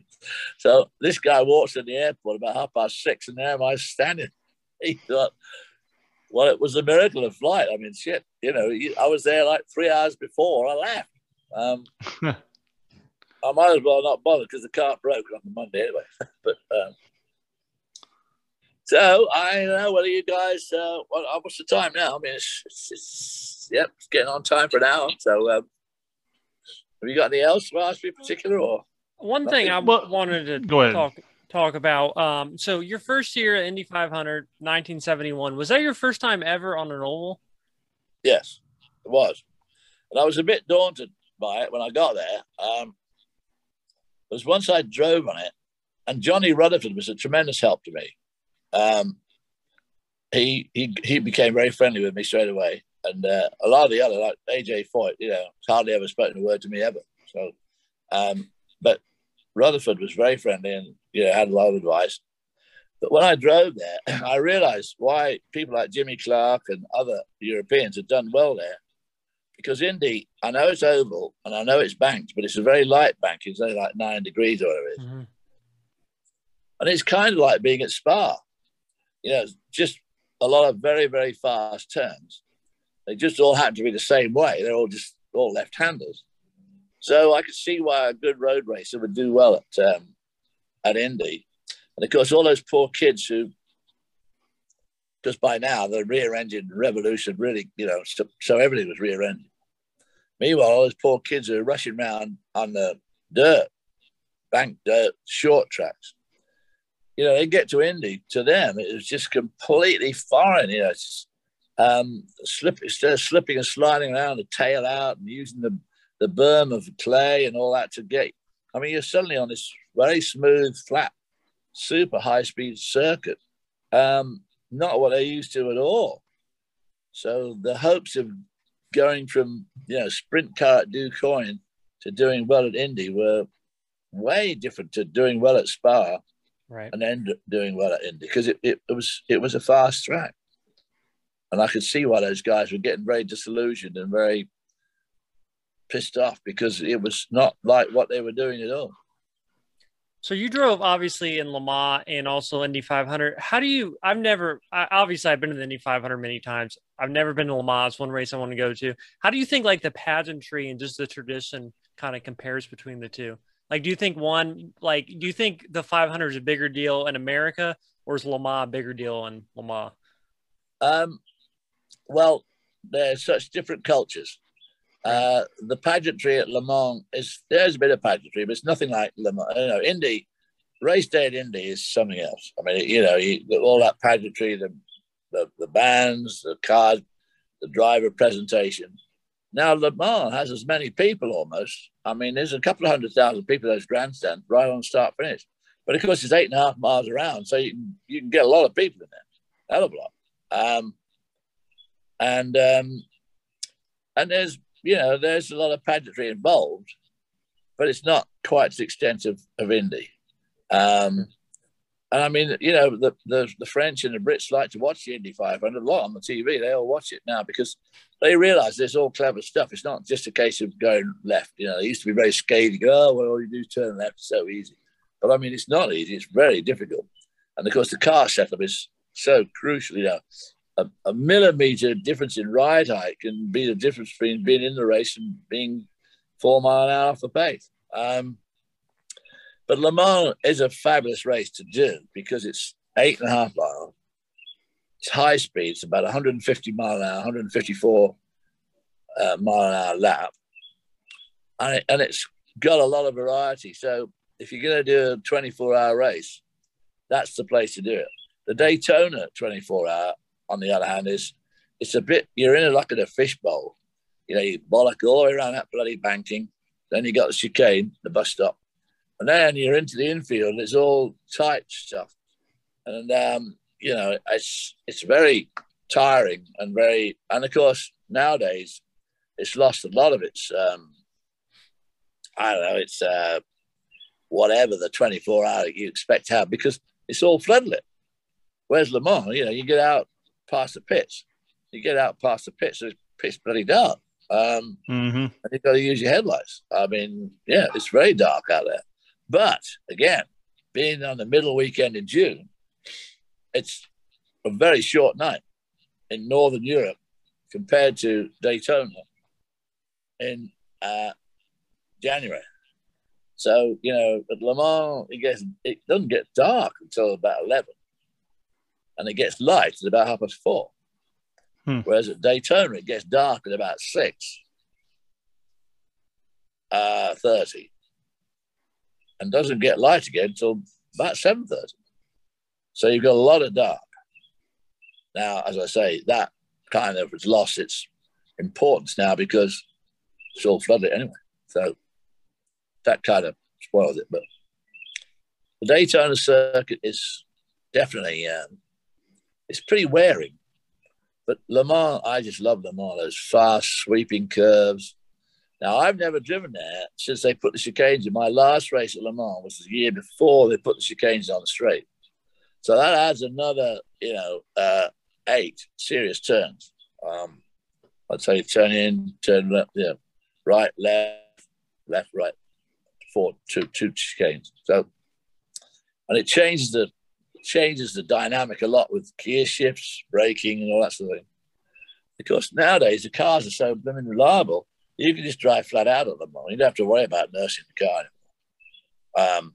So this guy walks in the airport about half past six, and there am I standing. He thought, well, it was a miracle of flight. I mean, shit, you know, I was there like three hours before I left. Um, I might as well not bother because the car broke on the Monday anyway. but um, so I don't know whether you guys, uh, what, uh, what's the time now? I mean, it's, it's, it's yep, it's getting on time for an hour. So um, have you got anything else to ask me in particular or? One thing I wanted to go ahead. talk talk about. Um, so your first year at Indy 500, 1971, was that your first time ever on an oval? Yes, it was. And I was a bit daunted by it when I got there. Um, because once I drove on it, and Johnny Rutherford was a tremendous help to me. Um, he he he became very friendly with me straight away, and uh, a lot of the other like AJ Foyt, you know, hardly ever spoken a word to me ever. So, um, but Rutherford was very friendly, and you know, had a lot of advice. But when I drove there, I realized why people like Jimmy Clark and other Europeans had done well there. Because Indy, I know it's oval and I know it's banked, but it's a very light bank. It's only like nine degrees or whatever it is. Mm-hmm. And it's kind of like being at Spa. You know, just a lot of very, very fast turns. They just all happen to be the same way. They're all just all left-handers. So I could see why a good road racer would do well at um, at Indy. And of course, all those poor kids who, because by now the rear engine revolution really, you know, so, so everything was rear engine. Meanwhile, all those poor kids are rushing around on the dirt, bank dirt, short tracks. You know, they get to Indy, to them, it was just completely foreign. You know, it's um, slip, instead of slipping and sliding around, the tail out and using the, the berm of clay and all that to get. I mean, you're suddenly on this very smooth, flat super high speed circuit. Um, not what they're used to at all. So the hopes of going from you know sprint car at Du Quoin to doing well at Indy were way different to doing well at Spa, right, and then doing well at Indy because it, it, it was it was a fast track, and I could see why those guys were getting very disillusioned and very pissed off because it was not like what they were doing at all. So you drove obviously in Le Mans and also Indy 500. How do you? I've never. I, obviously, I've been to the Indy 500 many times. I've never been to Le Mans. One race I want to go to. How do you think like the pageantry and just the tradition kind of compares between the two? Like, do you think one like do you think the 500 is a bigger deal in America or is Le Mans a bigger deal in Le Mans? Um, well, they're such different cultures. Uh, the pageantry at Le Mans is there's a bit of pageantry, but it's nothing like Le Mans. You know, Indy race day at Indy is something else. I mean, you know, you, all that pageantry, the, the the bands, the cars, the driver presentation. Now Le Mans has as many people almost. I mean, there's a couple of hundred thousand people at those grandstands right on start finish. But of course, it's eight and a half miles around, so you can you can get a lot of people in there, hell of a lot. Um, and um, and there's you know, there's a lot of pageantry involved, but it's not quite the extent of, of Indy. Um, and I mean, you know, the, the, the French and the Brits like to watch the Indy 500 a lot on the TV. They all watch it now because they realize there's all clever stuff. It's not just a case of going left. You know, they used to be very scathing. Oh, well, all you do is turn left. It's so easy. But I mean, it's not easy. It's very difficult. And of course, the car setup is so crucial. You know, a, a, millimeter difference in ride height can be the difference between being in the race and being four mile an hour off the pace. Um, but Le Mans is a fabulous race to do because it's eight and a half miles. It's high speed. It's about 150 mile an hour, 154 uh, mile an hour lap. And, it, and it's got a lot of variety. So if you're going to do a 24 hour race, that's the place to do it. The Daytona 24 hour on the other hand, is it's a bit you're in a like in a fishbowl. You know, you bollock all the way around that bloody banking. Then you got the chicane, the bus stop, and then you're into the infield. and It's all tight stuff, and um, you know, it's it's very tiring and very. And of course, nowadays, it's lost a lot of its. Um, I don't know. It's uh, whatever the 24 hour you expect to have because it's all floodlit. Where's Le Mans? You know, you get out past the pits. You get out past the pits, it's pitch bloody dark. Um, mm-hmm. And you've got to use your headlights. I mean, yeah, it's very dark out there. But again, being on the middle weekend in June, it's a very short night in Northern Europe compared to Daytona in uh, January. So, you know, at Le Mans, it gets it doesn't get dark until about 11 and it gets light at about half past four. Hmm. Whereas at Daytona, it gets dark at about six uh, 30 and doesn't get light again until about 7.30. So you've got a lot of dark. Now, as I say, that kind of has lost its importance now because it's all flooded anyway. So that kind of spoils it. But the Daytona circuit is definitely um, it's pretty wearing. But Le Mans, I just love Le Mans, those fast sweeping curves. Now, I've never driven there since they put the chicanes in. My last race at Le Mans was the year before they put the chicanes on the straight. So that adds another, you know, uh, eight serious turns. Um, I'd say turn in, turn left, yeah, right, left, left, right, four, two, two chicanes. So, and it changes the changes the dynamic a lot with gear shifts, braking, and all that sort of thing. Because nowadays the cars are so blooming reliable, you can just drive flat out at the moment. You don't have to worry about nursing the car anymore. Um,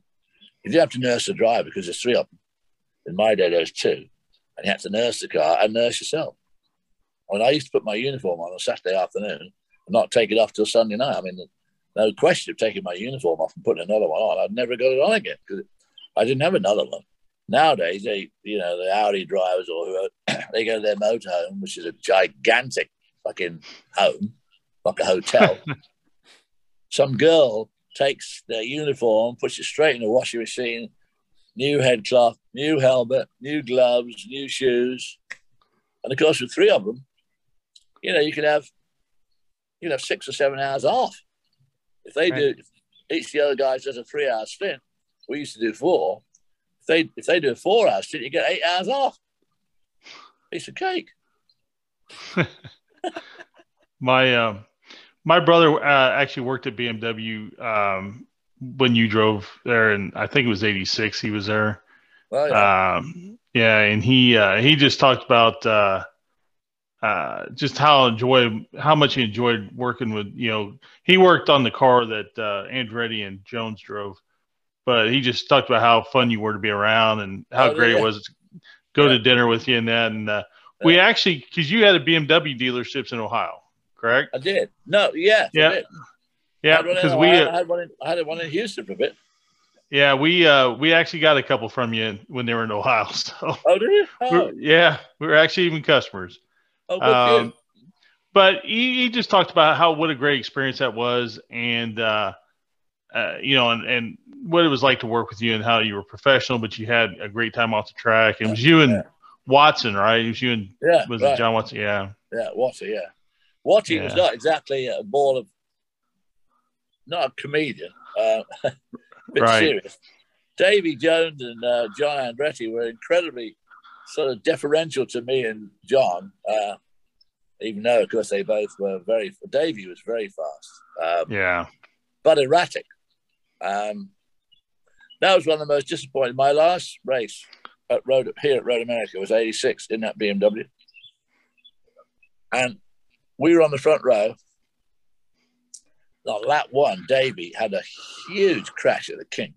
you don't have to nurse the driver because there's three of them. In my day, there was two, and you had to nurse the car and nurse yourself. I mean, I used to put my uniform on on Saturday afternoon and not take it off till Sunday night. I mean, no question of taking my uniform off and putting another one on. I'd never got it on again because I didn't have another one. Nowadays, they, you know, the Audi drivers or they go to their motorhome, which is a gigantic fucking home, like a hotel. Some girl takes their uniform, puts it straight in the washing machine, new headcloth, new helmet, new gloves, new shoes. And of course, with three of them, you know, you can have you can have six or seven hours off. If they right. do, each the other guys does a three hour stint. We used to do four they if they do a four hour stint, you get eight hours off. Piece of cake. my um, my brother uh, actually worked at BMW um, when you drove there, and I think it was '86. He was there. Oh, yeah. Um, yeah, and he uh, he just talked about uh, uh, just how enjoy how much he enjoyed working with you know he worked on the car that uh, Andretti and Jones drove, but he just talked about how fun you were to be around and how oh, great yeah. it was to go yeah. to dinner with you and that. And uh, yeah. we actually, because you had a BMW dealerships in Ohio, correct? I did. No, yeah, yeah, yeah. Because we uh, I had one. In, I had one in Houston for a bit. Yeah, we uh we actually got a couple from you when they were in Ohio. So oh, did you? Oh. yeah, we were actually even customers. Oh, good. Um, but he, he, just talked about how what a great experience that was, and uh, uh, you know, and, and what it was like to work with you and how you were professional, but you had a great time off the track. It was you and yeah. Watson, right? It was you and yeah, was right. it John Watson? Yeah, yeah, Watson, yeah. Watson yeah. was not exactly a ball of, not a comedian, uh, bit right. serious. Davy Jones and uh, John Andretti were incredibly sort of deferential to me and John, uh, even though, of course, they both were very. Davy was very fast. Um, yeah, but erratic. Um, that was one of the most disappointing. My last race at Road here at Road America was '86 in that BMW, and we were on the front row. On lap one, Davy had a huge crash at the kink.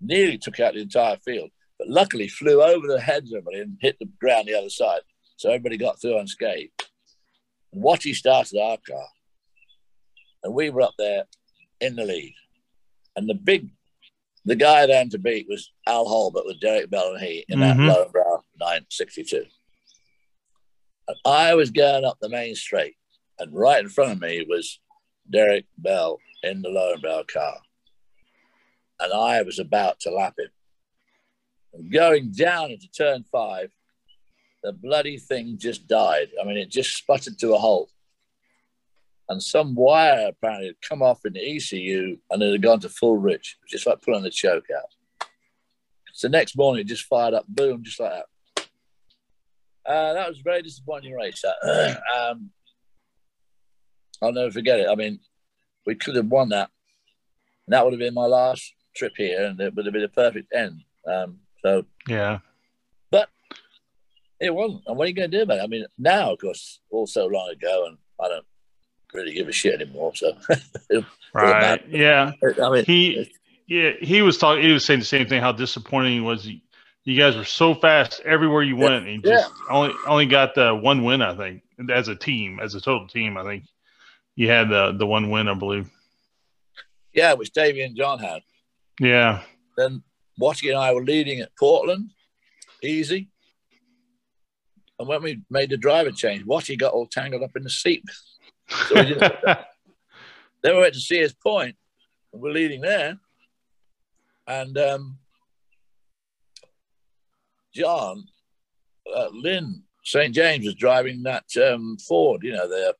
Nearly took out the entire field, but luckily flew over the heads of everybody and hit the ground the other side. So everybody got through unscathed. What he started our car, and we were up there in the lead. And the big, the guy then to beat was Al Holbert with Derek Bell and he in mm-hmm. that Löwenbräu 962. And I was going up the main straight, and right in front of me was Derek Bell in the Löwenbräu car. And I was about to lap him. And going down into turn five, the bloody thing just died. I mean, it just sputtered to a halt and some wire apparently had come off in the ECU and it had gone to full rich, just like pulling the choke out. So next morning, it just fired up, boom, just like that. Uh, that was a very disappointing race. um, I'll never forget it. I mean, we could have won that. And that would have been my last trip here, and it would have been a perfect end. Um, so yeah, but it wasn't. And what are you going to do about it? I mean, now, of course, all so long ago, and I don't really give a shit anymore. So, right, yeah. I mean, he, yeah, he was talking. He was saying the same thing. How disappointing was? You guys were so fast everywhere you went. And just yeah. only only got the one win, I think, as a team, as a total team. I think you had the the one win, I believe. Yeah, which Davey and John had. Yeah. Then Watty and I were leading at Portland, easy. And when we made the driver change, Watty got all tangled up in the seat. So we just, then we went to Sears Point, and we're leading there. And um, John, uh, Lyn St. James was driving that um, Ford, you know, the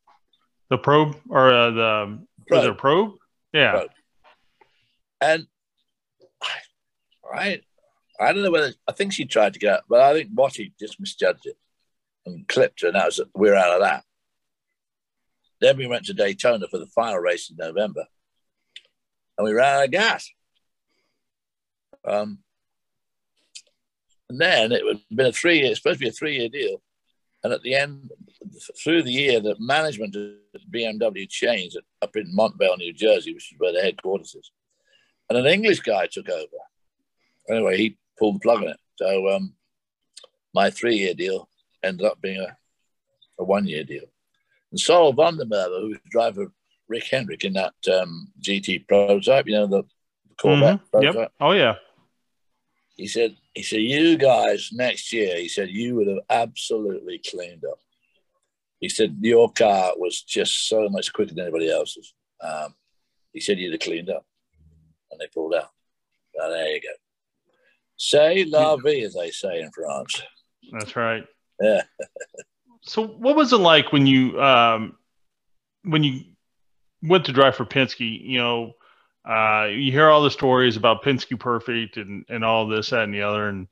The probe or uh, the probe. was probe? Yeah. Probe. And right, I don't know whether I think she tried to get out, but I think Watty just misjudged it and clipped her, and that was we're out of that. Then we went to Daytona for the final race in November, and we ran out of gas. Um, and then it had been a three year, supposed to be a three year deal. And at the end, through the year, the management at BMW changed up in Montvale, New Jersey, which is where the headquarters is. And an English guy took over. Anyway, he pulled the plug on it. So um, my three year deal ended up being a, a one year deal. And Sarel van der Merwe, who was driver of Rick Hendrick in that um, GT prototype, you know, the Corvette mm-hmm. Yep. Oh, yeah. He said, he said, you guys next year, he said, you would have absolutely cleaned up. He said, your car was just so much quicker than anybody else's. Um, he said, you'd have cleaned up. And they pulled out. Oh, there you go. Say la vie, as they say in France. That's right. Yeah. so, what was it like when you um, when you went to drive for Penske? You know, uh, you hear all the stories about Penske Perfect and, and all this, that, and the other. And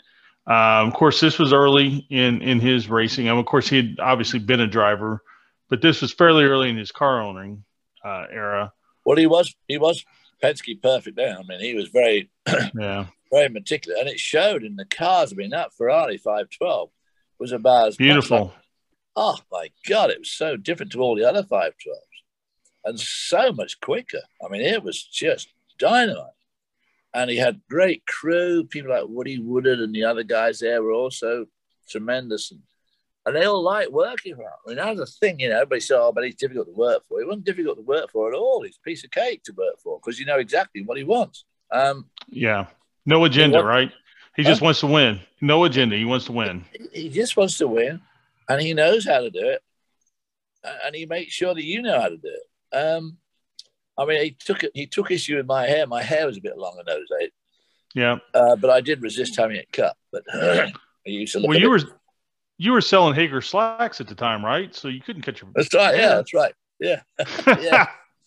um, of course, this was early in, in his racing. And of course, he had obviously been a driver, but this was fairly early in his car owning uh, era. Well, he was he was Penske Perfect then. I mean, he was very yeah very meticulous, and it showed in the cars. I mean, that Ferrari 512 was about as beautiful. Like, oh my god, it was so different to all the other 512s and so much quicker. I mean, it was just dynamite. And he had great crew. People like Woody Woodard and the other guys there were also tremendous. And, and they all liked working for him. I mean, that was a thing, you know, everybody said, oh, but he's difficult to work for. He wasn't difficult to work for at all. He's a piece of cake to work for because you know exactly what he wants. Um, yeah. No agenda, right? He just wants to win. No agenda. He wants to win. He just wants to win. And he knows how to do it. And he makes sure that you know how to do it. Um, I mean, he took he took issue with my hair. My hair was a bit long in those days. Yeah. Uh, but I did resist having it cut. But I used to. look. well, you were you were selling Haggar slacks at the time, right? So you couldn't cut your. That's right. Yeah, that's right. Yeah. yeah.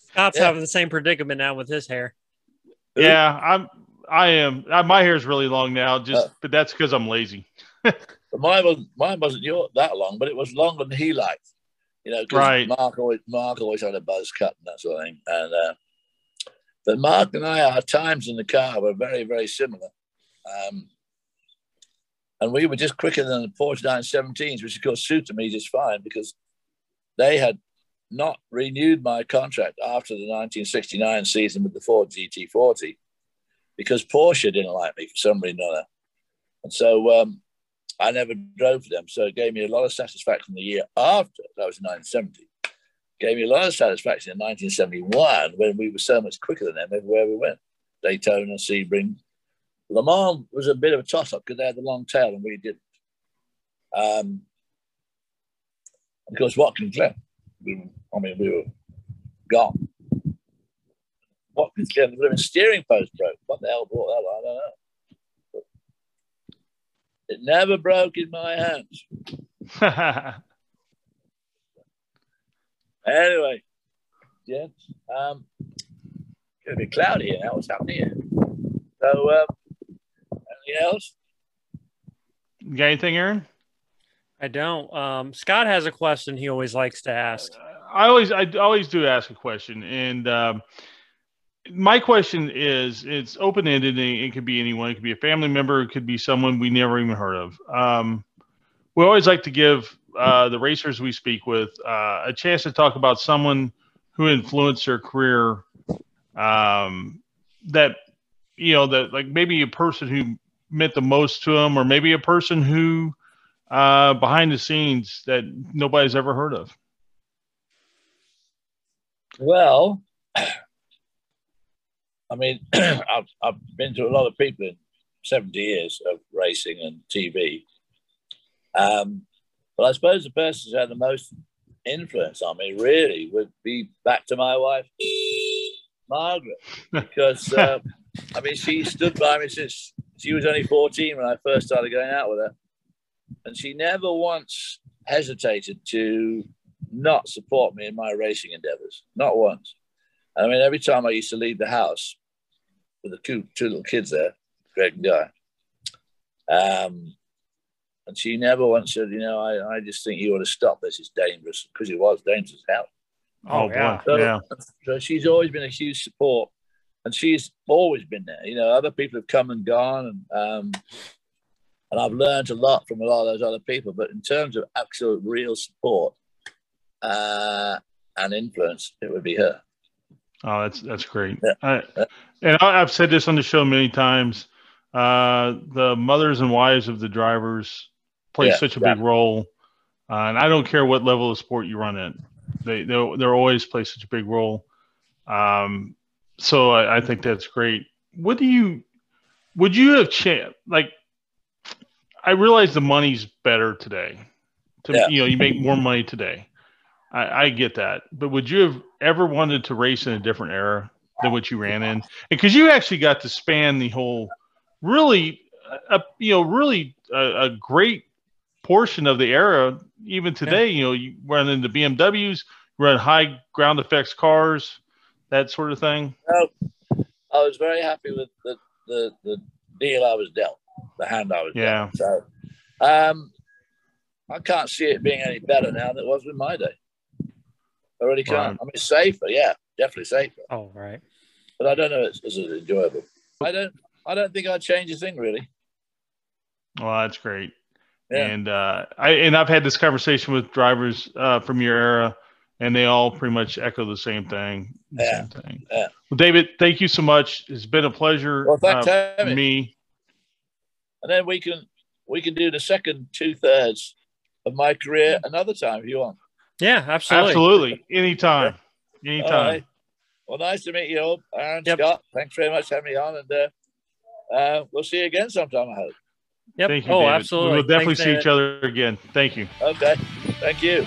Scott's yeah. having the same predicament now with his hair. Yeah, I'm. I am. My hair is really long now, just uh, but that's because I'm lazy. but mine was mine wasn't your, that long, but it was longer than he liked you know, right. Mark always Mark always had a buzz cut and that sort of thing. And uh, but Mark and I, our times in the car were very, very similar. Um, and we were just quicker than the Porsche 917s, which of course suited me just fine because they had not renewed my contract after the 1969 season with the Ford GT40 because Porsche didn't like me for some reason or other. And so um, I never drove for them. So it gave me a lot of satisfaction the year after, that was in 1970. Gave me a lot of satisfaction in 1971 when we were so much quicker than them everywhere we went. Daytona, Sebring. Le Mans was a bit of a toss up because they had the long tail and we didn't. Um, of Watkins Glen, we, I mean, we were gone. Watkins Glen, the steering post broke. What the hell brought that? I don't know. It never broke in my hands. anyway, gents, um, it's going to be cloudy here now. What's happening here? So, um, anything else? You got anything, Aaron? I don't. Um, Scott has a question he always likes to ask. I always, I always do ask a question, and um, my question is it's open ended it could be anyone. It could be a family member. It could be someone we never even heard of. Um, we always like to give uh, the racers we speak with uh, a chance to talk about someone who influenced their career um, that you know that like maybe a person who meant the most to them or maybe a person who uh, behind the scenes that nobody's ever heard of. Well I mean, I've, I've been to a lot of people in 70 years of racing and TV. Um, but I suppose the person who's had the most influence on me really would be back to my wife, Margaret, because uh, I mean, she stood by me since she was only 14 when I first started going out with her. And she never once hesitated to not support me in my racing endeavors, not once. I mean, every time I used to leave the house with the two, two little kids there, Greg and Guy, um, and she never once said, you know, I, I just think you ought to stop this. It's dangerous because it was dangerous as hell. Oh, yeah. boy. So, Yeah. so she's always been a huge support, and she's always been there. You know, other people have come and gone, and um, and I've learned a lot from a lot of those other people. But in terms of actual real support uh, and influence, it would be her. Oh, that's that's great. Yeah. I, and I, I've said this on the show many times. Uh, the mothers and wives of the drivers play Yeah, such a yeah. big role, uh, and I don't care what level of sport you run in. They they they always play such a big role. Um, so I, I think that's great. What do you would you have changed? Like, I realize the money's better today. To Yeah. you know, you make more money today. I, I get that, but would you have ever wanted to race in a different era than what you ran in? Because you actually got to span the whole, really, uh, you know, really a, a great portion of the era. Even today, you know, you run into BMWs, run high ground effects cars, that sort of thing. I was very happy with the, the, the deal I was dealt, the hand I was Yeah. dealt. So um, I can't see it being any better now than it was with my day. I really can't. Right. I mean, it's safer, yeah, definitely safer. Oh, right. But I don't know if it's as enjoyable. I don't. I don't think I'd change a thing really. Well, that's great. Yeah. And uh, I and I've had this conversation with drivers uh, from your era, and they all pretty much echo the same thing. The Yeah. same thing. Yeah. Well, David, thank you so much. It's been a pleasure. Well, thanks uh, me. me. And then we can we can do the second two thirds of my career another time if you want. Yeah, absolutely. Absolutely. Anytime. All Anytime. right. Well, nice to meet you all, Aaron Yep. Scott. Thanks very much for having me on, and uh, uh, we'll see you again sometime. I hope. Yep. Thank you, oh, David. absolutely. We'll definitely Thanks, see David. each other again. Thank you. Okay. Thank you.